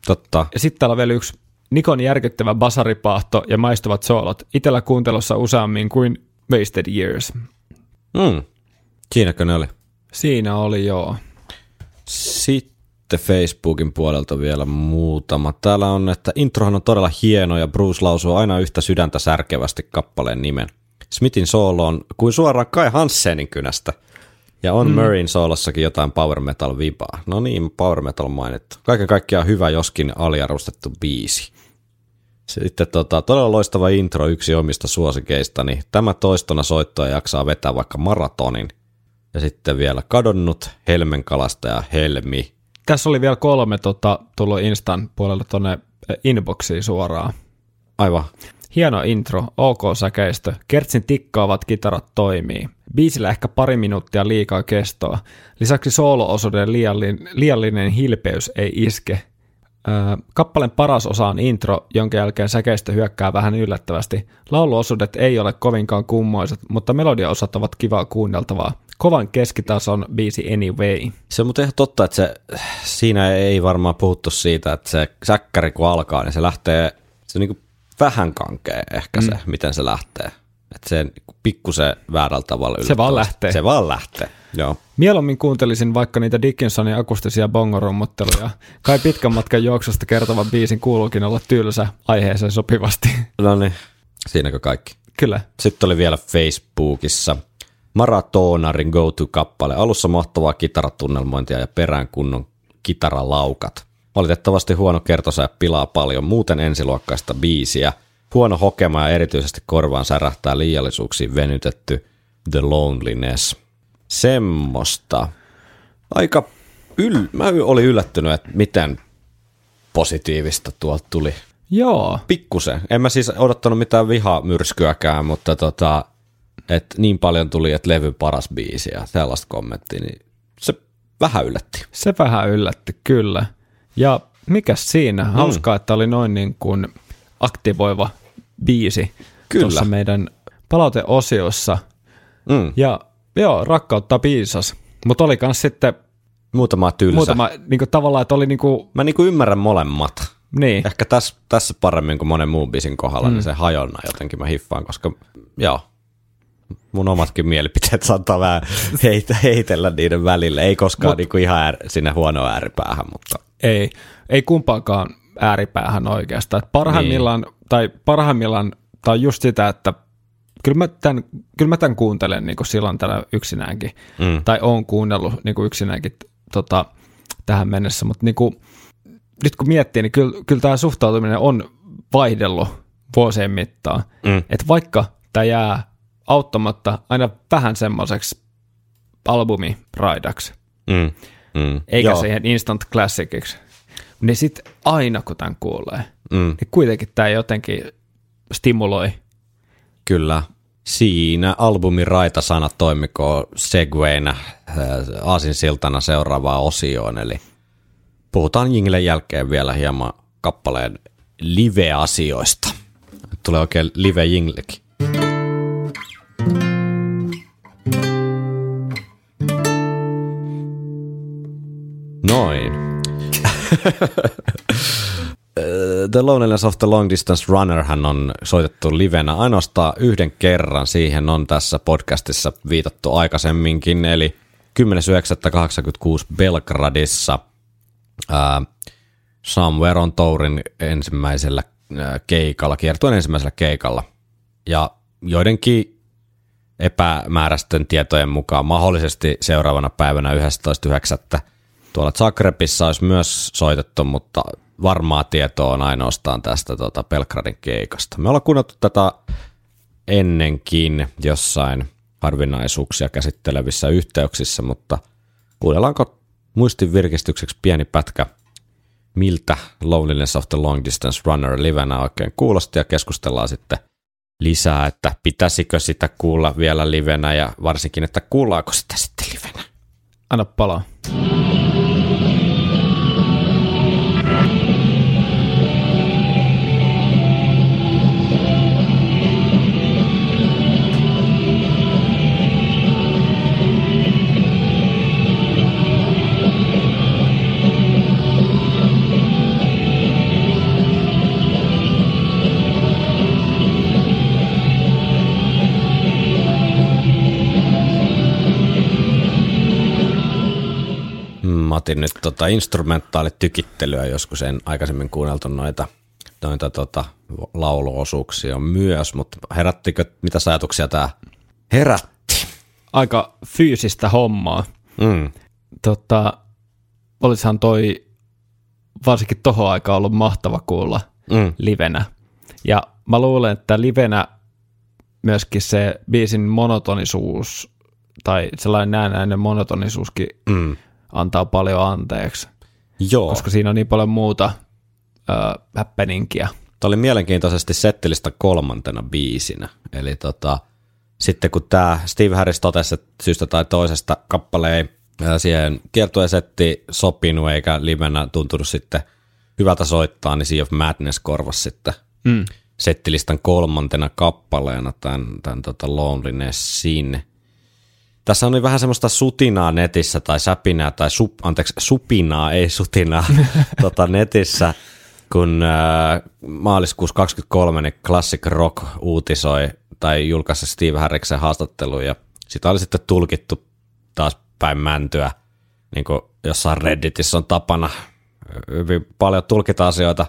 totta. Ja sitten täällä on vielä yksi Nikon järkyttävä basaripaahto ja maistuvat soolot. Itellä kuuntelussa useammin kuin Wasted Years. Mm. Siinäkö ne oli? Siinä oli joo. Sitten Facebookin puolelta vielä muutama. Täällä on, että introhan on todella hieno ja Bruce lausuu aina yhtä sydäntä särkevästi kappaleen nimen. Smithin soolo on kuin suoraan Kai Hansenin kynästä. Ja on mm. Murrayn soolossakin jotain power metal vibaa. No niin, power metal mainittu. Kaiken kaikkiaan hyvä, joskin aliarvostettu biisi. Sitten tota, todella loistava intro, yksi omista suosikeistani. Tämä toistona soittoa jaksaa vetää vaikka maratonin. Ja sitten vielä kadonnut Helmenkalastaja Helmi. Tässä oli vielä kolme tota, tullut Instan puolelta tuonne inboxiin suoraan. Aivan. Hieno intro, ok säkeistö, Kertsin tikkaavat kitarat toimii. Biisillä ehkä pari minuuttia liikaa kestoa. Lisäksi soolo-osuuden liiallinen, liiallinen hilpeys ei iske. Öö, kappaleen paras osa on intro, jonka jälkeen säkeistö hyökkää vähän yllättävästi. Lauluosuudet ei ole kovinkaan kummoiset, mutta melodiaosat ovat kivaa kuunneltavaa. Kovan keskitason biisi Anyway. Se on muuten ihan totta, että se, siinä ei varmaan puhuttu siitä, että se säkkäri kun alkaa, niin se lähtee, se on niin vähän kankea ehkä se, miten se lähtee. Että se pikkusen väärällä tavalla Se vaan lähtee. Se vaan lähtee, joo. Mieluummin kuuntelisin vaikka niitä Dickinsonin akustisia bongorumutteluja. Kai pitkän matkan juoksusta kertovan biisin kuuluukin olla tylsä aiheeseen sopivasti. No niin, siinäkö kaikki? Kyllä. Sitten oli vielä Facebookissa Maratonarin go-to-kappale. Alussa mahtavaa kitaratunnelmointia ja perään kunnon kitaralaukat. Valitettavasti huono kertosää pilaa paljon muuten ensiluokkaista biisiä. Huono hokema ja erityisesti korvaan särähtää liiallisuuksiin venytetty The Loneliness. Semmosta. Aika yl... Mä olin yllättynyt, että miten positiivista tuolta tuli. Joo. Pikkusen. En mä siis odottanut mitään vihamyrskyäkään, mutta tota, et niin paljon tuli, että levy paras biisi ja sellaista kommenttia, niin se vähän yllätti. Se vähän yllätti, kyllä. Ja mikäs siinä? Mm. Hauskaa, että oli noin niin kuin aktivoiva biisi Kyllä. tuossa meidän palauteosiossa. Mm. Ja joo, rakkautta piisas. Mutta oli kans sitten Muutama tylsä. Muutama... niin kuin tavallaan, että oli niin kuin, Mä niinku ymmärrän molemmat. niin, Ehkä tässä, tässä paremmin kuin monen muun biisin kohdalla, mm. niin se hajonna jotenkin mä hiffaan, koska joo, mun omatkin mielipiteet saattaa vähän <laughs> heitä, heitellä niiden välille. Ei koskaan Mut- niinku ihan äär, sinne huonoon ääripäähän, mutta ei, ei kumpaakaan ääripäähän oikeastaan. Et parhaimmillaan, niin. tai parhaimmillaan, tai just sitä, että kyllä mä tämän, kyllä mä tämän kuuntelen niin kuin silloin tällä yksinäänkin, Mm. tai oon kuunnellut niin kuin yksinäänkin tota, tähän mennessä, mutta niin kuin, nyt kun miettii, niin kyllä, kyllä tämä suhtautuminen on vaihdellut vuosien mittaan. Mm. Että vaikka tämä jää auttamatta aina vähän semmoiseksi albumiraidaksi, Mm. Mm. eikä Joo. siihen instant classiciksi, niin sitten aina kun tämän kuulee, Mm. niin kuitenkin tämä jotenkin stimuloi. Kyllä. Siinä albumin raitasanat toimikoo segwayna äh, aasinsiltana seuraavaan osioon, eli puhutaan Jinglen jälkeen vielä hieman kappaleen live-asioista. Tulee oikein live-jinglekin. Noin. The Loneliness of the Long Distance Runner hän on soitettu livenä ainoastaan yhden kerran. Siihen on tässä podcastissa viitattu aikaisemminkin, eli 10.9.86 Belgradissa ää, Somewhere on Tourin ensimmäisellä keikalla, kiertueen ensimmäisellä keikalla. Ja joidenkin epämääräisten tietojen mukaan mahdollisesti seuraavana päivänä 11.9. tuolla Zagrebissa olisi myös soitettu, mutta varmaa tietoa on ainoastaan tästä tota Belgradin keikasta. Me ollaan kuunneltu tätä ennenkin jossain harvinaisuuksia käsittelevissä yhteyksissä, mutta kuunnellaanko muistin virkistykseksi pieni pätkä, miltä Loneliness of the Long Distance Runner livenä oikein kuulosti ja keskustellaan sitten lisää, että pitäisikö sitä kuulla vielä livenä ja varsinkin, että kuullaanko sitä sitten livenä. Anna palaa. Thank you. Mä otin nyt tota instrumentaalitykittelyä joskus, en aikaisemmin kuunneltu noita, noita tota lauluosuuksia myös, mutta herättikö, mitä ajatuksia tämä herätti? Aika fyysistä hommaa. Mm. Tota, olisihan toi varsinkin tohon aikaan ollut mahtava kuulla Mm. livenä. Ja mä luulen, että livenä myöskin se biisin monotonisuus tai sellainen näennäinen monotonisuuskin Mm. Antaa paljon anteeksi, Joo, koska siinä on niin paljon muuta ö, happeningia. Tämä oli mielenkiintoisesti settilistä kolmantena biisinä. Eli tota, sitten kun tämä Steve Harris totesi, että syystä tai toisesta kappale ei siihen kiertueen setti sopinut eikä livenä tuntunut sitten hyvältä soittaa, niin Sea of Madness korvasi sitten Mm. settilistan kolmantena kappaleena tämän, tämän tota Lonelinessin. Tässä on vähän semmoista sutinaa netissä tai säpinää tai sup, anteeksi, supinaa, ei sutinaa <laughs> tota netissä, kun äh, maaliskuussa 23 niin Classic Rock uutisoi tai julkaisi Steve Harriksen haastattelu ja sitä oli sitten tulkittu taas päin mäntyä, niin kuin jossain Redditissä on tapana. Hyvin paljon tulkita asioita.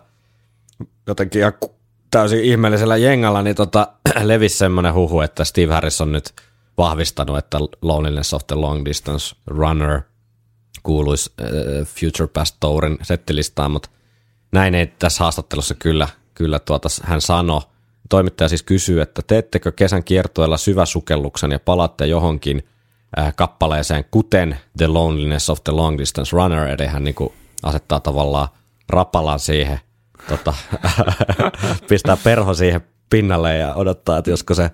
Jotenkin ku- täysin ihmeellisellä jengalla, niin tota, <clears throat> levisi semmoinen huhu, että Steve Harris on nyt vahvistanut, että Loneliness of the Long Distance Runner kuuluisi äh, Future Past Tourin settilistaan, mutta näin ei tässä haastattelussa kyllä, kyllä tuota, hän sanoi. Toimittaja siis kysyy, että teettekö kesän kiertueella syväsukelluksen ja palaatte johonkin äh, kappaleeseen, kuten The Loneliness of the Long Distance Runner, eli hän niin kuin asettaa tavallaan rapalan siihen, tota, <laughs> pistää perho siihen pinnalle ja odottaa, että josko se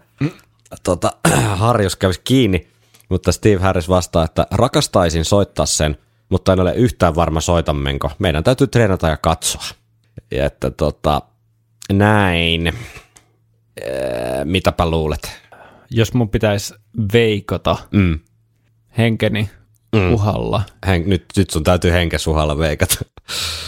<clears throat> tota, harjus kävisi kiinni. Mutta Steve Harris vastaa, että rakastaisin soittaa sen, mutta en ole yhtään varma soitammenko. Meidän täytyy treenata ja katsoa. Ja että tota, näin. Ee, mitäpä luulet? Jos mun pitäisi veikata Mm. henkeni mm. uhalla, Hen, nyt, nyt sun täytyy henkesuhalla veikata.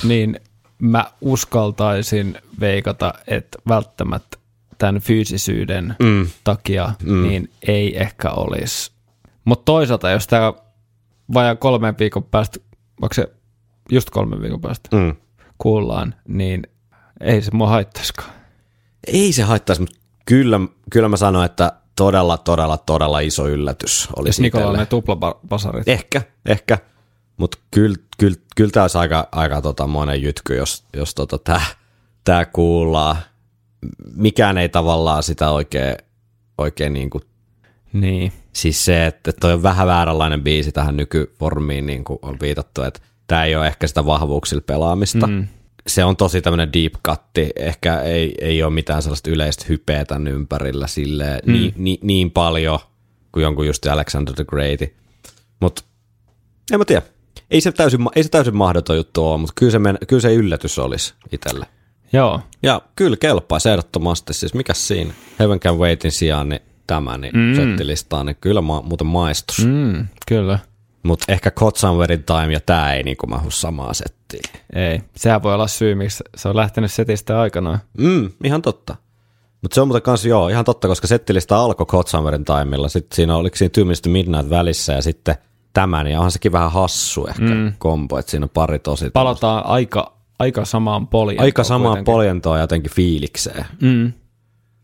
niin mä uskaltaisin veikata, että välttämättä tämän fyysisyyden Mm. takia mm. niin ei ehkä olisi. Mutta toisaalta, jos tämä vajaa kolmen viikon päästä, vaikka se just kolmen viikon päästä Mm. kuullaan, niin ei se mua haittaisikaan. Ei se haittaisi, mutta kyllä, kyllä mä sanoin, että todella, todella, todella iso yllätys olisi Jos Nikola ne tuplabasarit. Ehkä, ehkä. Mutta kyllä kyl, kyl tämä olisi aika, aika tota monen jytky, jos, jos tota tämä tää kuullaan. Mikään ei tavallaan sitä oikein, oikein niin kuin, Niin. siis se, että toi on vähän vääränlainen biisi tähän nykyformiin, niin kuin on viitattu, että tämä ei ole ehkä sitä vahvuuksilla pelaamista. Mm. Se on tosi tämmöinen deep cutti, ehkä ei, ei ole mitään sellaista yleistä hypeä tämän ympärillä silleen, mm. niin, niin, niin paljon kuin jonkun just Alexander the Great. Mutta en mä tiedä. Ei se täysin, ei se täysin mahdoton juttu ole, mutta kyllä se, men, kyllä se yllätys olisi itselle. Joo. Ja kyllä kelpaa ehdottomasti. Siis mikä siinä? Heaven Can Waitin sijaan niin tämä niin mm. settilistaan, niin kyllä ma- muuten maistus. Mm. Kyllä. Mutta ehkä Kotsanverin Time ja tämä ei niinku mahu samaa settiin. Ei. Sehän voi olla syy, miksi se on lähtenyt setistä aikanaan. Mm, ihan totta. Mutta se on muuten kanssa joo, ihan totta, koska settilista alkoi Kotsanverin Timella. Sitten siinä oliko siinä to Midnight välissä ja sitten tämä, niin onhan sekin vähän hassu ehkä mm. kombo, että siinä on pari tosi Palataan aika, aika samaan poliin. aika samaan poljentoon jotenkin fiilikseen. Mm.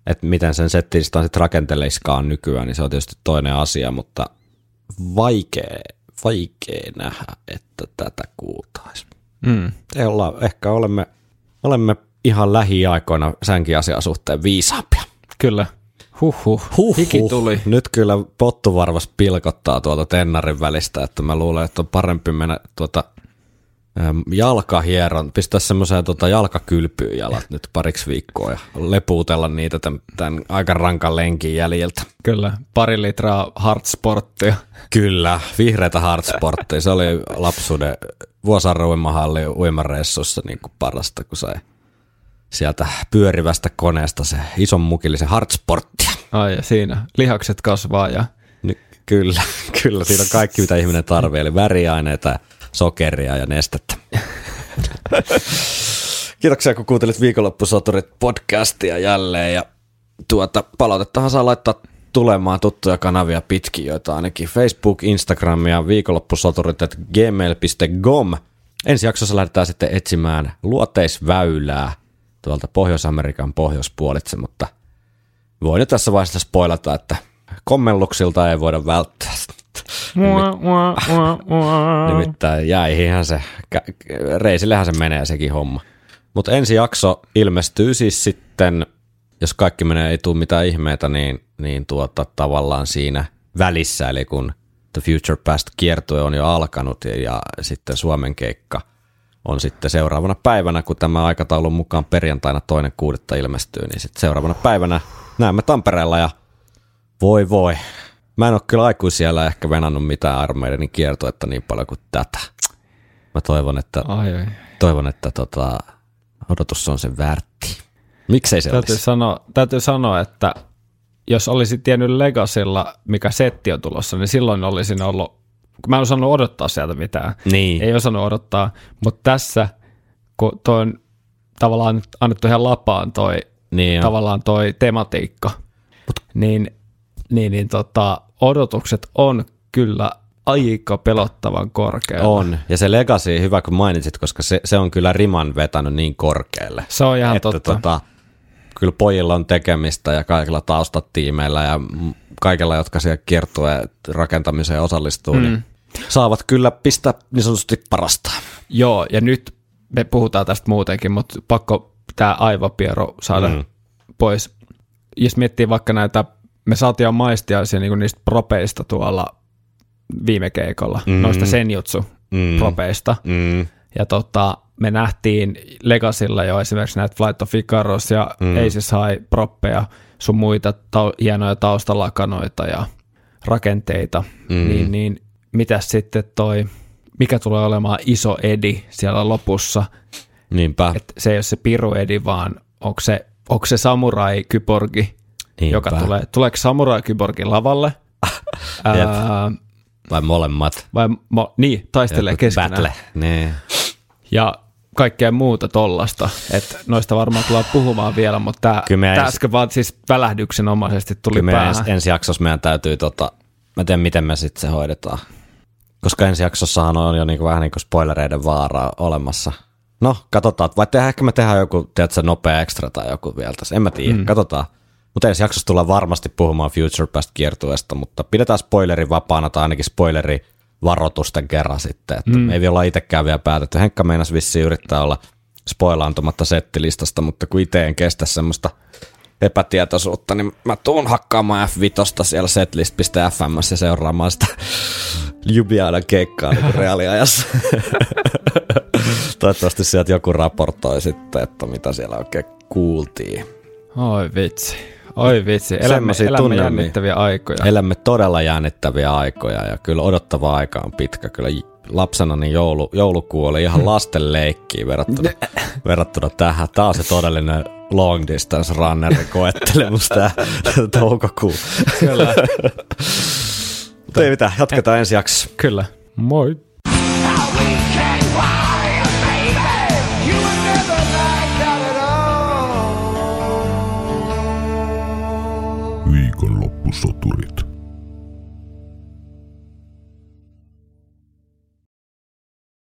Että miten sen settilistan sitten rakenteleiskaan nykyään, niin se on tietysti toinen asia, mutta vaikea, vaikea nähdä, että tätä kuultaisiin. Mm. Ei olla, ehkä olemme, olemme ihan lähiaikoina sänkin asian suhteen viisaampia. Kyllä. Huhhuh. Huh, Hiki tuli. Nyt kyllä pottuvarvas pilkottaa tuolta tennarin välistä, että mä luulen, että on parempi mennä tuota jalkahieron, pistää semmoiseen tuota jalkakylpyyn jalat nyt pariksi viikkoa ja lepuutella niitä tämän, tämän aika rankan lenkin jäljiltä. Kyllä. Pari litraa hardsporttia. Kyllä, vihreitä hardsportteja. Se oli lapsuuden Vuosaaren uimahalli uimareissussa niin kuin parasta, kun sai sieltä pyörivästä koneesta se ison mukillisen hardsporttia. Ai ja siinä lihakset kasvaa ja Ny, kyllä, kyllä. Siinä on kaikki, mitä ihminen tarvitsee, eli väriaineita, sokeria ja nestettä. <laughs> Kiitoksia, kun kuuntelit viikonloppusoturit podcastia jälleen. Ja tuota, palautettahan saa laittaa tulemaan tuttuja kanavia pitkin, joita ainakin Facebook, Instagram ja viikonloppusoturit gmail.com. Ensi jaksossa lähdetään sitten etsimään luoteisväylää tuolta Pohjois-Amerikan pohjoispuolitse, mutta voin jo tässä vaiheessa spoilata, että kommelluksilta ei voida välttää. Nimittäin jäihinhän se, reisillehän se menee sekin homma. Mutta ensi jakso ilmestyy siis sitten, jos kaikki menee, ei tule mitään ihmeitä, niin, niin tuota, tavallaan siinä välissä, eli kun The Future Past kiertue on jo alkanut ja, ja sitten Suomen keikka on sitten seuraavana päivänä, kun tämä aikataulun mukaan perjantaina toinen kuudetta ilmestyy, niin sitten seuraavana päivänä näemme Tampereella ja voi voi. Mä en ole kyllä aikuisiellä ehkä venannut mitään armeidenin kiertuetta niin paljon kuin tätä. Mä toivon, että, ai, ai. toivon, että tota, Odotus on sen väärti. Miksei se Täytyy olisi? sanoa, täytyy sanoa, että jos olisin tiennyt Legacylla, mikä setti on tulossa, niin silloin olisin ollut, kun mä en osannut odottaa sieltä mitään. Niin. Ei osannut odottaa, mutta tässä, kun toi on tavallaan annettu ihan lapaan toi, Niin on. tavallaan toi tematiikka, niin, niin, niin tota, odotukset on kyllä aika pelottavan korkealla. On. Ja se Legacy, hyvä kun mainitsit, koska se, se on kyllä riman vetänyt niin korkealle. Se on ihan että totta. Tota, kyllä pojilla on tekemistä ja kaikilla taustatiimeillä ja kaikilla, jotka siellä kiertueen rakentamiseen osallistuu, mm. niin saavat kyllä pistää niin sanotusti parasta. Joo, ja nyt me puhutaan tästä muutenkin, mutta pakko tämä aivopiero saada mm. pois. Jos miettii vaikka näitä, me saatiin jo maistiaisia niin niistä propeista tuolla viime keikolla, mm. noista senjutsu Mm. propeista. Mm. Ja tota, me nähtiin Legasilla jo esimerkiksi näitä Flight of Icarus ja mm. Aces High proppeja, sun muita tau- hienoja taustalakanoita ja rakenteita, mm. niin, niin mitäs sitten toi, mikä tulee olemaan iso edi siellä lopussa, Niinpä. että se ei ole se piru edi, vaan onko se, onko se samurai kyborgi, Niinpä. joka tulee, tuleeko samurai kyborgi lavalle? <laughs> Ää, Vai molemmat. vai mo, niin, taistelee Joku keskenään. Battle. Niin. ja kaikkea muuta tollasta. Että noista varmaan tullaan puhumaan vielä, mutta tämä ens- äsken vaan siis välähdyksenomaisesti tuli Kyllä päähän. ens, ensi jaksossa meidän täytyy, tota, mä tiedän miten me sitten se hoidetaan. Koska ensi jaksossahan on jo niinku vähän niin kuin spoilereiden vaaraa olemassa. No, katsotaan. Vai tehdään, ehkä me tehdään joku, tiedätkö, nopea extra tai joku vielä tässä. En mä tiedä, mm. katsotaan. Mutta ensi jaksossa tullaan varmasti puhumaan Future Past kiertueesta, mutta pidetään spoilerin vapaana tai ainakin spoileri varoitusten kerran sitten. Että mm. Ei vielä olla itsekään vielä päätetty. Henkka meinasi vissiin yrittää olla spoilaantumatta settilistasta, mutta kun itse en kestä semmoista epätietoisuutta, niin mä tuun hakkaamaan F5 siellä setlist.fm ja seuraamaan sitä Ljubianan keikkaa niin <laughs> reaaliajassa. Toivottavasti sieltä joku raportoi sitten, että mitä siellä oikein kuultiin. Oi vitsi. Oi vitsi. Elämme, elämme tunnelmia. jännittäviä aikoja. Elämme todella jännittäviä aikoja ja kyllä odottava aika on pitkä. Kyllä lapsena niin joulu, joulukuu oli ihan <laughs> lasten leikkiä verrattuna, verrattuna tähän. Tämä on se todellinen long distance runneri koettelemus tämä toukokuu. Kyllä. Mutta ei mitään, jatketaan ensi jaksossa. Kyllä. Moi. Viikonloppusoturit.